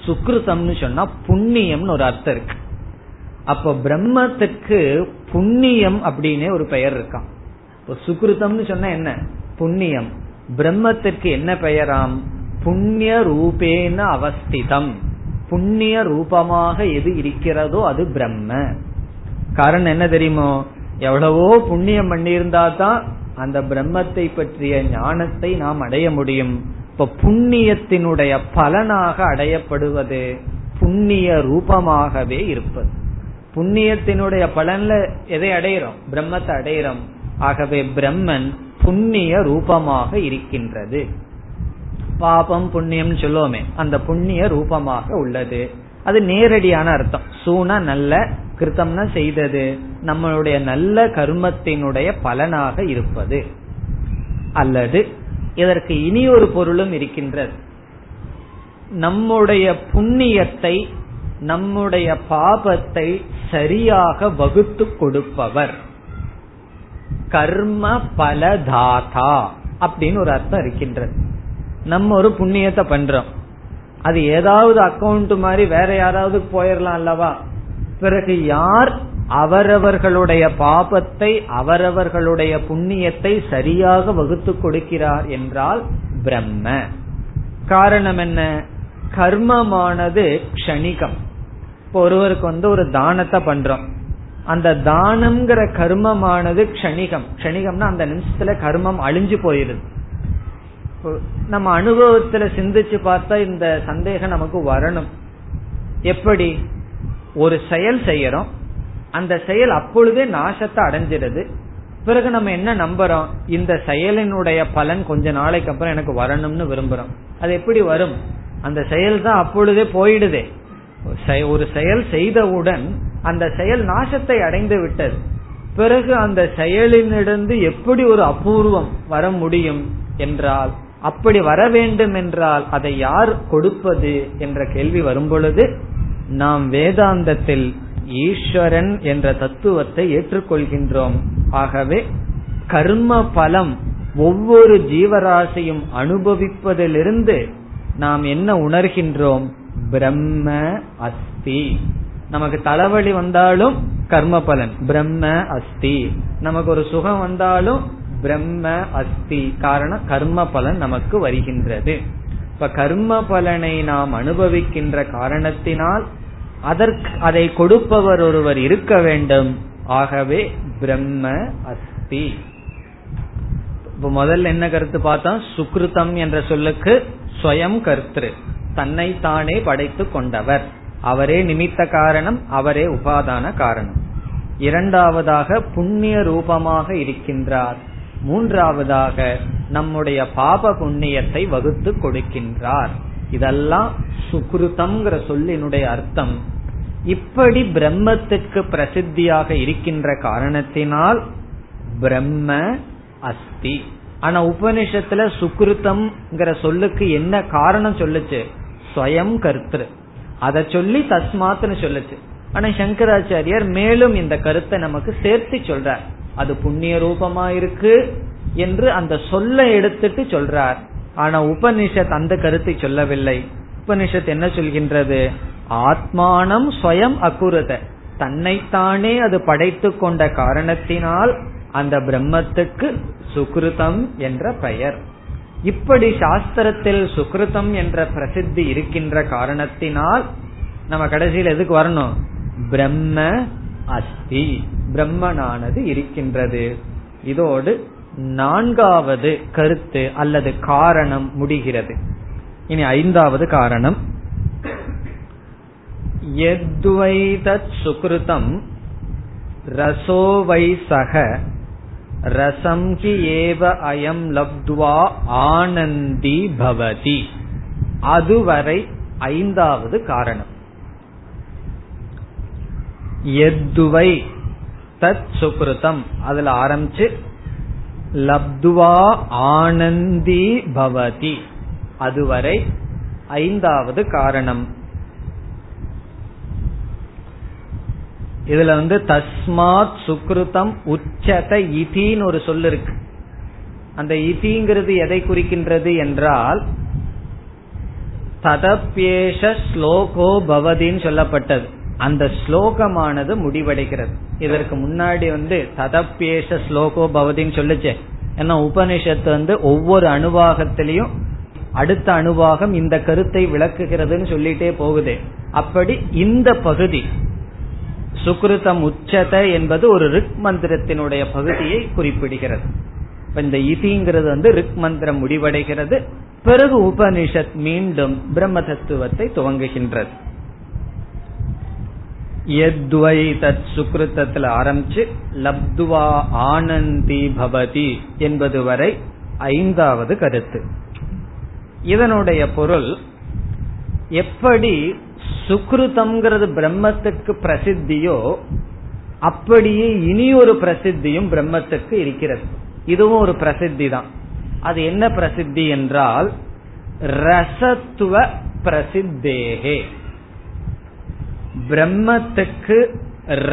சுக்ருத்தம்னு சொன்னா புண்ணியம்னு ஒரு அர்த்தம் இருக்கு அப்ப பிரம்மத்துக்கு புண்ணியம் அப்படின்னு ஒரு பெயர் இருக்கான் இப்போ சுக்ருதம்னு சொன்ன என்ன புண்ணியம் பிரம்மத்திற்கு என்ன பெயராம் புண்ணிய ரூபேன அவஸ்திதம் புண்ணிய ரூபமாக எது இருக்கிறதோ அது பிரம்ம காரணம் என்ன தெரியுமோ எவ்வளவோ புண்ணியம் பண்ணியிருந்தா தான் அந்த பிரம்மத்தை பற்றிய ஞானத்தை நாம் அடைய முடியும் இப்ப புண்ணியத்தினுடைய பலனாக அடையப்படுவது புண்ணிய ரூபமாகவே இருப்பது புண்ணியத்தினுடைய பலன்ல எதை அடையிறோம் பிரம்மத்தை அடையிறோம் ஆகவே பிரம்மன் புண்ணிய ரூபமாக இருக்கின்றது பாபம் புண்ணியம் சொல்லுவோமே அந்த புண்ணிய ரூபமாக உள்ளது அது நேரடியான அர்த்தம் சூனா நல்ல கிருத்தம்னா செய்தது நம்மளுடைய நல்ல கர்மத்தினுடைய பலனாக இருப்பது அல்லது இதற்கு இனி ஒரு பொருளும் இருக்கின்றது நம்முடைய புண்ணியத்தை நம்முடைய பாபத்தை சரியாக வகுத்து கொடுப்பவர் கர்ம பலதாதா அப்படின்னு ஒரு அர்த்தம் இருக்கின்றது நம்ம ஒரு புண்ணியத்தை பண்றோம் அது ஏதாவது அக்கௌண்ட் மாதிரி வேற யாராவது போயிடலாம் அல்லவா பிறகு யார் அவரவர்களுடைய பாபத்தை அவரவர்களுடைய புண்ணியத்தை சரியாக வகுத்து கொடுக்கிறார் என்றால் பிரம்ம காரணம் என்ன கர்மமானது கணிகம் இப்போ ஒருவருக்கு வந்து ஒரு தானத்தை பண்றோம் அந்த தானம்ங்கிற கர்மமானது க்ஷணிகம் க்ஷணிகம்னா அந்த நிமிஷத்துல கர்மம் அழிஞ்சு போயிருது நம்ம அனுபவத்துல சிந்திச்சு பார்த்தா இந்த சந்தேகம் நமக்கு வரணும் எப்படி ஒரு செயல் செய்யறோம் அந்த செயல் அப்பொழுதே நாசத்தை அடைஞ்சிருது பிறகு நம்ம என்ன நம்புறோம் இந்த செயலினுடைய பலன் கொஞ்ச நாளைக்கு அப்புறம் எனக்கு வரணும்னு விரும்புறோம் அது எப்படி வரும் அந்த செயல் தான் அப்பொழுதே போயிடுதே ஒரு செயல் செய்தவுடன் அந்த செயல் நாசத்தை அடைந்து விட்டது பிறகு அந்த செயலினிடந்து எப்படி ஒரு அபூர்வம் வர முடியும் என்றால் அப்படி வர வேண்டும் என்றால் அதை யார் கொடுப்பது என்ற கேள்வி வரும்பொழுது நாம் வேதாந்தத்தில் ஈஸ்வரன் என்ற தத்துவத்தை ஏற்றுக்கொள்கின்றோம் ஆகவே கர்ம பலம் ஒவ்வொரு ஜீவராசியும் அனுபவிப்பதிலிருந்து நாம் என்ன உணர்கின்றோம் பிரம்ம அஸ்தி நமக்கு தலைவலி வந்தாலும் கர்ம பலன் பிரம்ம அஸ்தி நமக்கு ஒரு சுகம் வந்தாலும் பிரம்ம அஸ்தி காரணம் கர்ம பலன் நமக்கு வருகின்றது இப்ப கர்ம பலனை நாம் அனுபவிக்கின்ற காரணத்தினால் அதற்கு அதை கொடுப்பவர் ஒருவர் இருக்க வேண்டும் ஆகவே பிரம்ம அஸ்தி இப்ப முதல்ல என்ன கருத்து பார்த்தா சுக்ருதம் என்ற சொல்லுக்கு ஸ்வயம் கர்த்திரு தன்னைத்தானே படைத்து கொண்டவர் அவரே நிமித்த காரணம் அவரே உபாதான காரணம் இரண்டாவதாக புண்ணிய ரூபமாக இருக்கின்றார் மூன்றாவதாக நம்முடைய பாப புண்ணியத்தை வகுத்து கொடுக்கின்றார் இதெல்லாம் சுக்ருதம்ங்கிற சொல்லினுடைய அர்த்தம் இப்படி பிரம்மத்துக்கு பிரசித்தியாக இருக்கின்ற காரணத்தினால் பிரம்ம அஸ்தி ஆனா உபனிஷத்துல சுக்ருத்தம் சொல்லுக்கு என்ன காரணம் சொல்லுச்சு ஸ்வயம் கருத்து அதை சொல்லி தஸ்மாத்னு சொல்லுச்சு ஆனா சங்கராச்சாரியர் மேலும் இந்த கருத்தை நமக்கு சேர்த்து சொல்றார் அது புண்ணிய ரூபமா இருக்கு என்று அந்த சொல்ல எடுத்துட்டு சொல்றார் ஆனா உபனிஷத் அந்த கருத்தை சொல்லவில்லை உபனிஷத் என்ன சொல்கின்றது ஆத்மானம் ஸ்வயம் அக்குருத தன்னைத்தானே அது படைத்து கொண்ட காரணத்தினால் அந்த பிரம்மத்துக்கு சுக்ருதம் என்ற பெயர் இப்படி சாஸ்திரத்தில் சுக்ருதம் என்ற பிரசித்தி இருக்கின்ற காரணத்தினால் நம்ம கடைசியில் எதுக்கு வரணும் பிரம்ம அஸ்தி பிரம்மனானது இருக்கின்றது இதோடு நான்காவது கருத்து அல்லது காரணம் முடிகிறது இனி ஐந்தாவது காரணம் எத்வைதத் ரசோவை சக ரசம் கி ஏவ அயம் லப்துவா ஆனந்தி பவதி அதுவரை ஐந்தாவது காரணம் எத்துவை தத் சுக்ருதம் அதுல ஆரம்பிச்சு லப்துவா ஆனந்தி பவதி அதுவரை ஐந்தாவது காரணம் இதுல வந்து தஸ்மாத் சுக்ருதம் உச்சத இதின்னு ஒரு சொல் இருக்கு அந்த இதிங்கிறது எதை குறிக்கின்றது என்றால் ததப்பேஷ ஸ்லோகோ பவதின்னு சொல்லப்பட்டது அந்த ஸ்லோகமானது முடிவடைகிறது இதற்கு முன்னாடி வந்து ததப்பேஷ ஸ்லோகோ பவதின்னு சொல்லுச்சே ஏன்னா உபனிஷத்து வந்து ஒவ்வொரு அணுவாகத்திலையும் அடுத்த அணுவாகம் இந்த கருத்தை விளக்குகிறதுன்னு சொல்லிட்டே போகுது அப்படி இந்த பகுதி சுக்ருதம் உச்சத என்பது ஒரு ரிக் மந்திரத்தினுடைய பகுதியை குறிப்பிடுகிறது இந்த இதிங்கிறது வந்து ரிக் மந்திரம் முடிவடைகிறது பிறகு உபனிஷத் மீண்டும் பிரம்ம தத்துவத்தை துவங்குகின்றது எத்வை தத் சுக்ருத்தத்தில் ஆரம்பிச்சு லப்துவா ஆனந்தி பவதி என்பது வரை ஐந்தாவது கருத்து இதனுடைய பொருள் எப்படி சுக்ருதம்ங்கிறது பிரம்மத்துக்கு பிரசித்தியோ அப்படியே இனி ஒரு பிரசித்தியும் பிரம்மத்துக்கு இருக்கிறது இதுவும் ஒரு பிரசித்தி தான் அது என்ன பிரசித்தி என்றால் ரசத்துவ பிரசித்தேகே பிரம்மத்துக்கு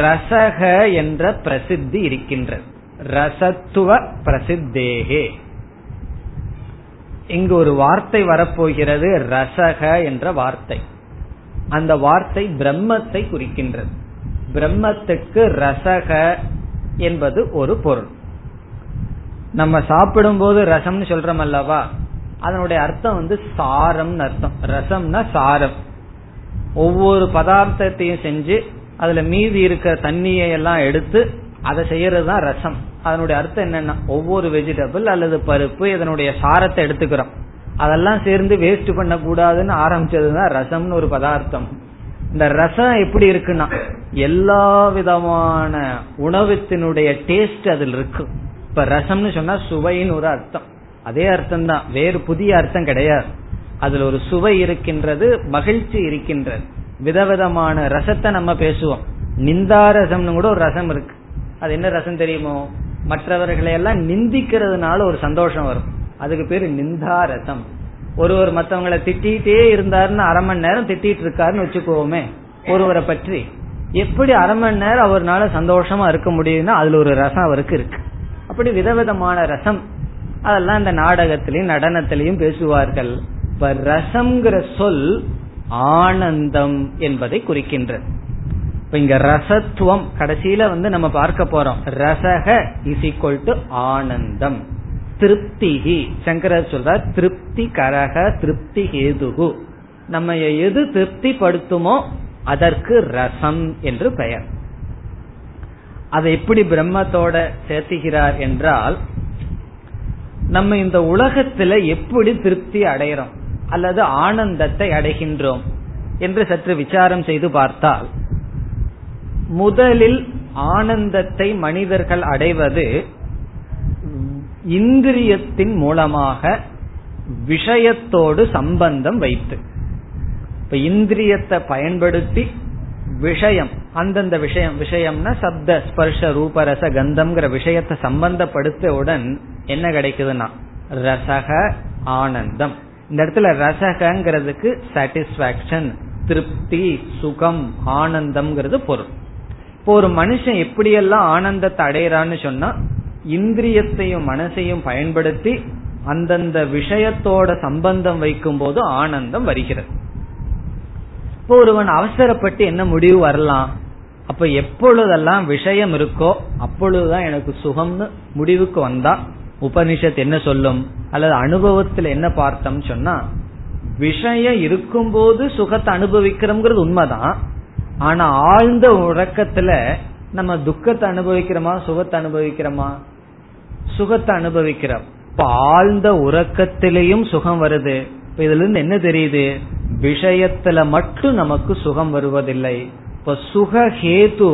ரசக என்ற பிரசித்தி இருக்கின்றது ரசத்துவ பிரசித்தேகே இங்கு ஒரு வார்த்தை வரப்போகிறது ரசக என்ற வார்த்தை அந்த வார்த்தை பிரம்மத்தை குறிக்கின்றது பிரம்மத்துக்கு ரசக என்பது ஒரு பொருள் நம்ம சாப்பிடும் போது ரசம்னு சொல்றோம் அல்லவா அதனுடைய அர்த்தம் வந்து சாரம் அர்த்தம் ரசம்னா சாரம் ஒவ்வொரு பதார்த்தத்தையும் செஞ்சு அதுல மீதி இருக்கிற தண்ணியை எல்லாம் எடுத்து அதை செய்யறதுதான் தான் ரசம் அதனுடைய அர்த்தம் என்னன்னா ஒவ்வொரு வெஜிடபிள் அல்லது பருப்பு இதனுடைய சாரத்தை எடுத்துக்கிறோம் அதெல்லாம் சேர்ந்து வேஸ்ட் பண்ண கூடாதுன்னு ஆரம்பிச்சதுதான் ரசம்னு ஒரு பதார்த்தம் இந்த ரசம் எப்படி இருக்குன்னா எல்லா விதமான உணவுத்தினுடைய டேஸ்ட் அதில் இருக்கு இப்ப ரசம்னு சொன்னா சுவைன்னு ஒரு அர்த்தம் அதே அர்த்தம் தான் வேறு புதிய அர்த்தம் கிடையாது அதுல ஒரு சுவை இருக்கின்றது மகிழ்ச்சி இருக்கின்றது விதவிதமான ரசத்தை நம்ம பேசுவோம் நிந்தா ரசம்னு கூட ஒரு ரசம் இருக்கு அது என்ன ரசம் தெரியுமோ மற்றவர்களை எல்லாம் நிந்திக்கிறதுனால ஒரு சந்தோஷம் வரும் அதுக்கு பேரு நிந்தாரசம் ஒருவர் மத்தவங்களை திட்டிகிட்டே இருந்தாருன்னு அரை மணி நேரம் திட்டிட்டு இருக்காருன்னு வச்சுக்கோமே ஒருவரை பற்றி எப்படி அரை மணி நேரம் அவர்னால சந்தோஷமா இருக்க முடியும்னா அதுல ஒரு ரசம் அவருக்கு இருக்கு அப்படி விதவிதமான ரசம் அதெல்லாம் இந்த நாடகத்திலையும் நடனத்திலையும் பேசுவார்கள் இப்ப ரசம்ங்கிற சொல் ஆனந்தம் என்பதை குறிக்கின்றது இப்ப இங்க ரசத்துவம் கடைசியில வந்து நம்ம பார்க்க போறோம் ரசக இஸ் ஈக்வல் டு ஆனந்தம் திருப்திகி சங்கரர் சொல்றார் திருப்தி கரக திருப்தி ஹேதுகு நம்ம எது திருப்தி படுத்துமோ அதற்கு ரசம் என்று பெயர் அதை எப்படி பிரம்மத்தோட சேர்த்துகிறார் என்றால் நம்ம இந்த உலகத்துல எப்படி திருப்தி அடைகிறோம் அல்லது ஆனந்தத்தை அடைகின்றோம் என்று சற்று விசாரம் செய்து பார்த்தால் முதலில் ஆனந்தத்தை மனிதர்கள் அடைவது இந்திரியத்தின் மூலமாக விஷயத்தோடு சம்பந்தம் வைத்து இப்ப இந்திரியத்தை பயன்படுத்தி விஷயம் அந்தந்த விஷயம் விஷயம்னா சப்த ஸ்பர்ஷ ரூபரச கந்தம்ங்கிற விஷயத்தை சம்பந்தப்படுத்தவுடன் என்ன கிடைக்குதுன்னா ரசக ஆனந்தம் இந்த இடத்துல ரசகங்கிறதுக்கு சாட்டிஸ்பாக்சன் திருப்தி சுகம் ஆனந்தம்ங்கிறது பொருள் இப்போ ஒரு மனுஷன் எப்படியெல்லாம் ஆனந்தத்தை அடையிறான்னு சொன்னா இந்திரியத்தையும் மனசையும் பயன்படுத்தி அந்தந்த விஷயத்தோட சம்பந்தம் வைக்கும் போது ஆனந்தம் வருகிறது இப்போ ஒருவன் அவசரப்பட்டு என்ன முடிவு வரலாம் அப்ப எப்பொழுதெல்லாம் விஷயம் இருக்கோ அப்பொழுதுதான் எனக்கு சுகம்னு முடிவுக்கு வந்தா உபனிஷத் என்ன சொல்லும் அல்லது அனுபவத்துல என்ன பார்த்தம் சொன்னா விஷயம் இருக்கும்போது சுகத்தை அனுபவிக்கிறோம்ங்கிறது உண்மைதான் ஆனா ஆழ்ந்த உறக்கத்துல நம்ம துக்கத்தை அனுபவிக்கிறோமா சுகத்தை அனுபவிக்கிறோமா சுகத்தை அனுபவிக்கிறோம் இப்ப ஆழ்ந்த உறக்கத்திலையும் சுகம் வருது இப்ப இதுல இருந்து என்ன தெரியுது விஷயத்துல மட்டும் நமக்கு சுகம் வருவதில்லை இப்ப சுகஹேது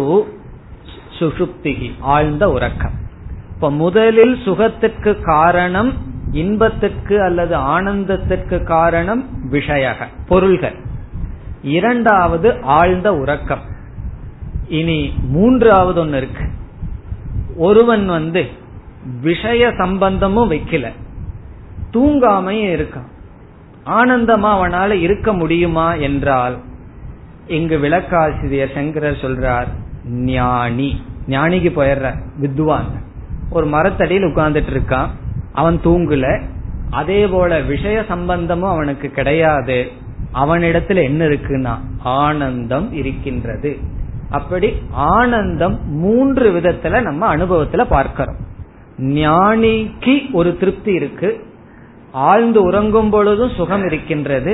சுஷுப்திகி ஆழ்ந்த உறக்கம் இப்ப முதலில் சுகத்துக்கு காரணம் இன்பத்துக்கு அல்லது ஆனந்தத்திற்கு காரணம் விஷயக பொருள்கள் இரண்டாவது ஆழ்ந்த உறக்கம் இனி மூன்றாவது ஒன்னு இருக்கு ஒருவன் வந்து விஷய சம்பந்தமும் வைக்கல தூங்காமையும் இருக்கான் ஆனந்தமா அவனால இருக்க முடியுமா என்றால் இங்கு விளக்காசிரியர் சங்கரர் சொல்றார் ஞானி ஞானிக்கு போயிடுற வித்வான் ஒரு மரத்தடியில் உட்கார்ந்துட்டு இருக்கான் அவன் தூங்குல அதே போல விஷய சம்பந்தமும் அவனுக்கு கிடையாது அவனிடத்துல என்ன இருக்குன்னா ஆனந்தம் இருக்கின்றது அப்படி ஆனந்தம் மூன்று விதத்துல நம்ம அனுபவத்துல பார்க்கிறோம் ஞானிக்கு ஒரு திருப்தி இருக்கு ஆழ்ந்து உறங்கும் பொழுதும் சுகம் இருக்கின்றது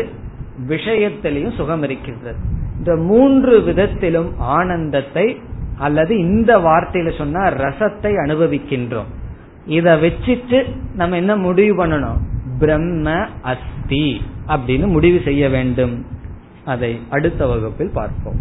விஷயத்திலையும் சுகம் இருக்கின்றது இந்த மூன்று விதத்திலும் ஆனந்தத்தை அல்லது இந்த வார்த்தையில சொன்னா ரசத்தை அனுபவிக்கின்றோம் இத வச்சுட்டு நம்ம என்ன முடிவு பண்ணணும் பிரம்ம அஸ்தி அப்படின்னு முடிவு செய்ய வேண்டும் அதை அடுத்த வகுப்பில் பார்ப்போம்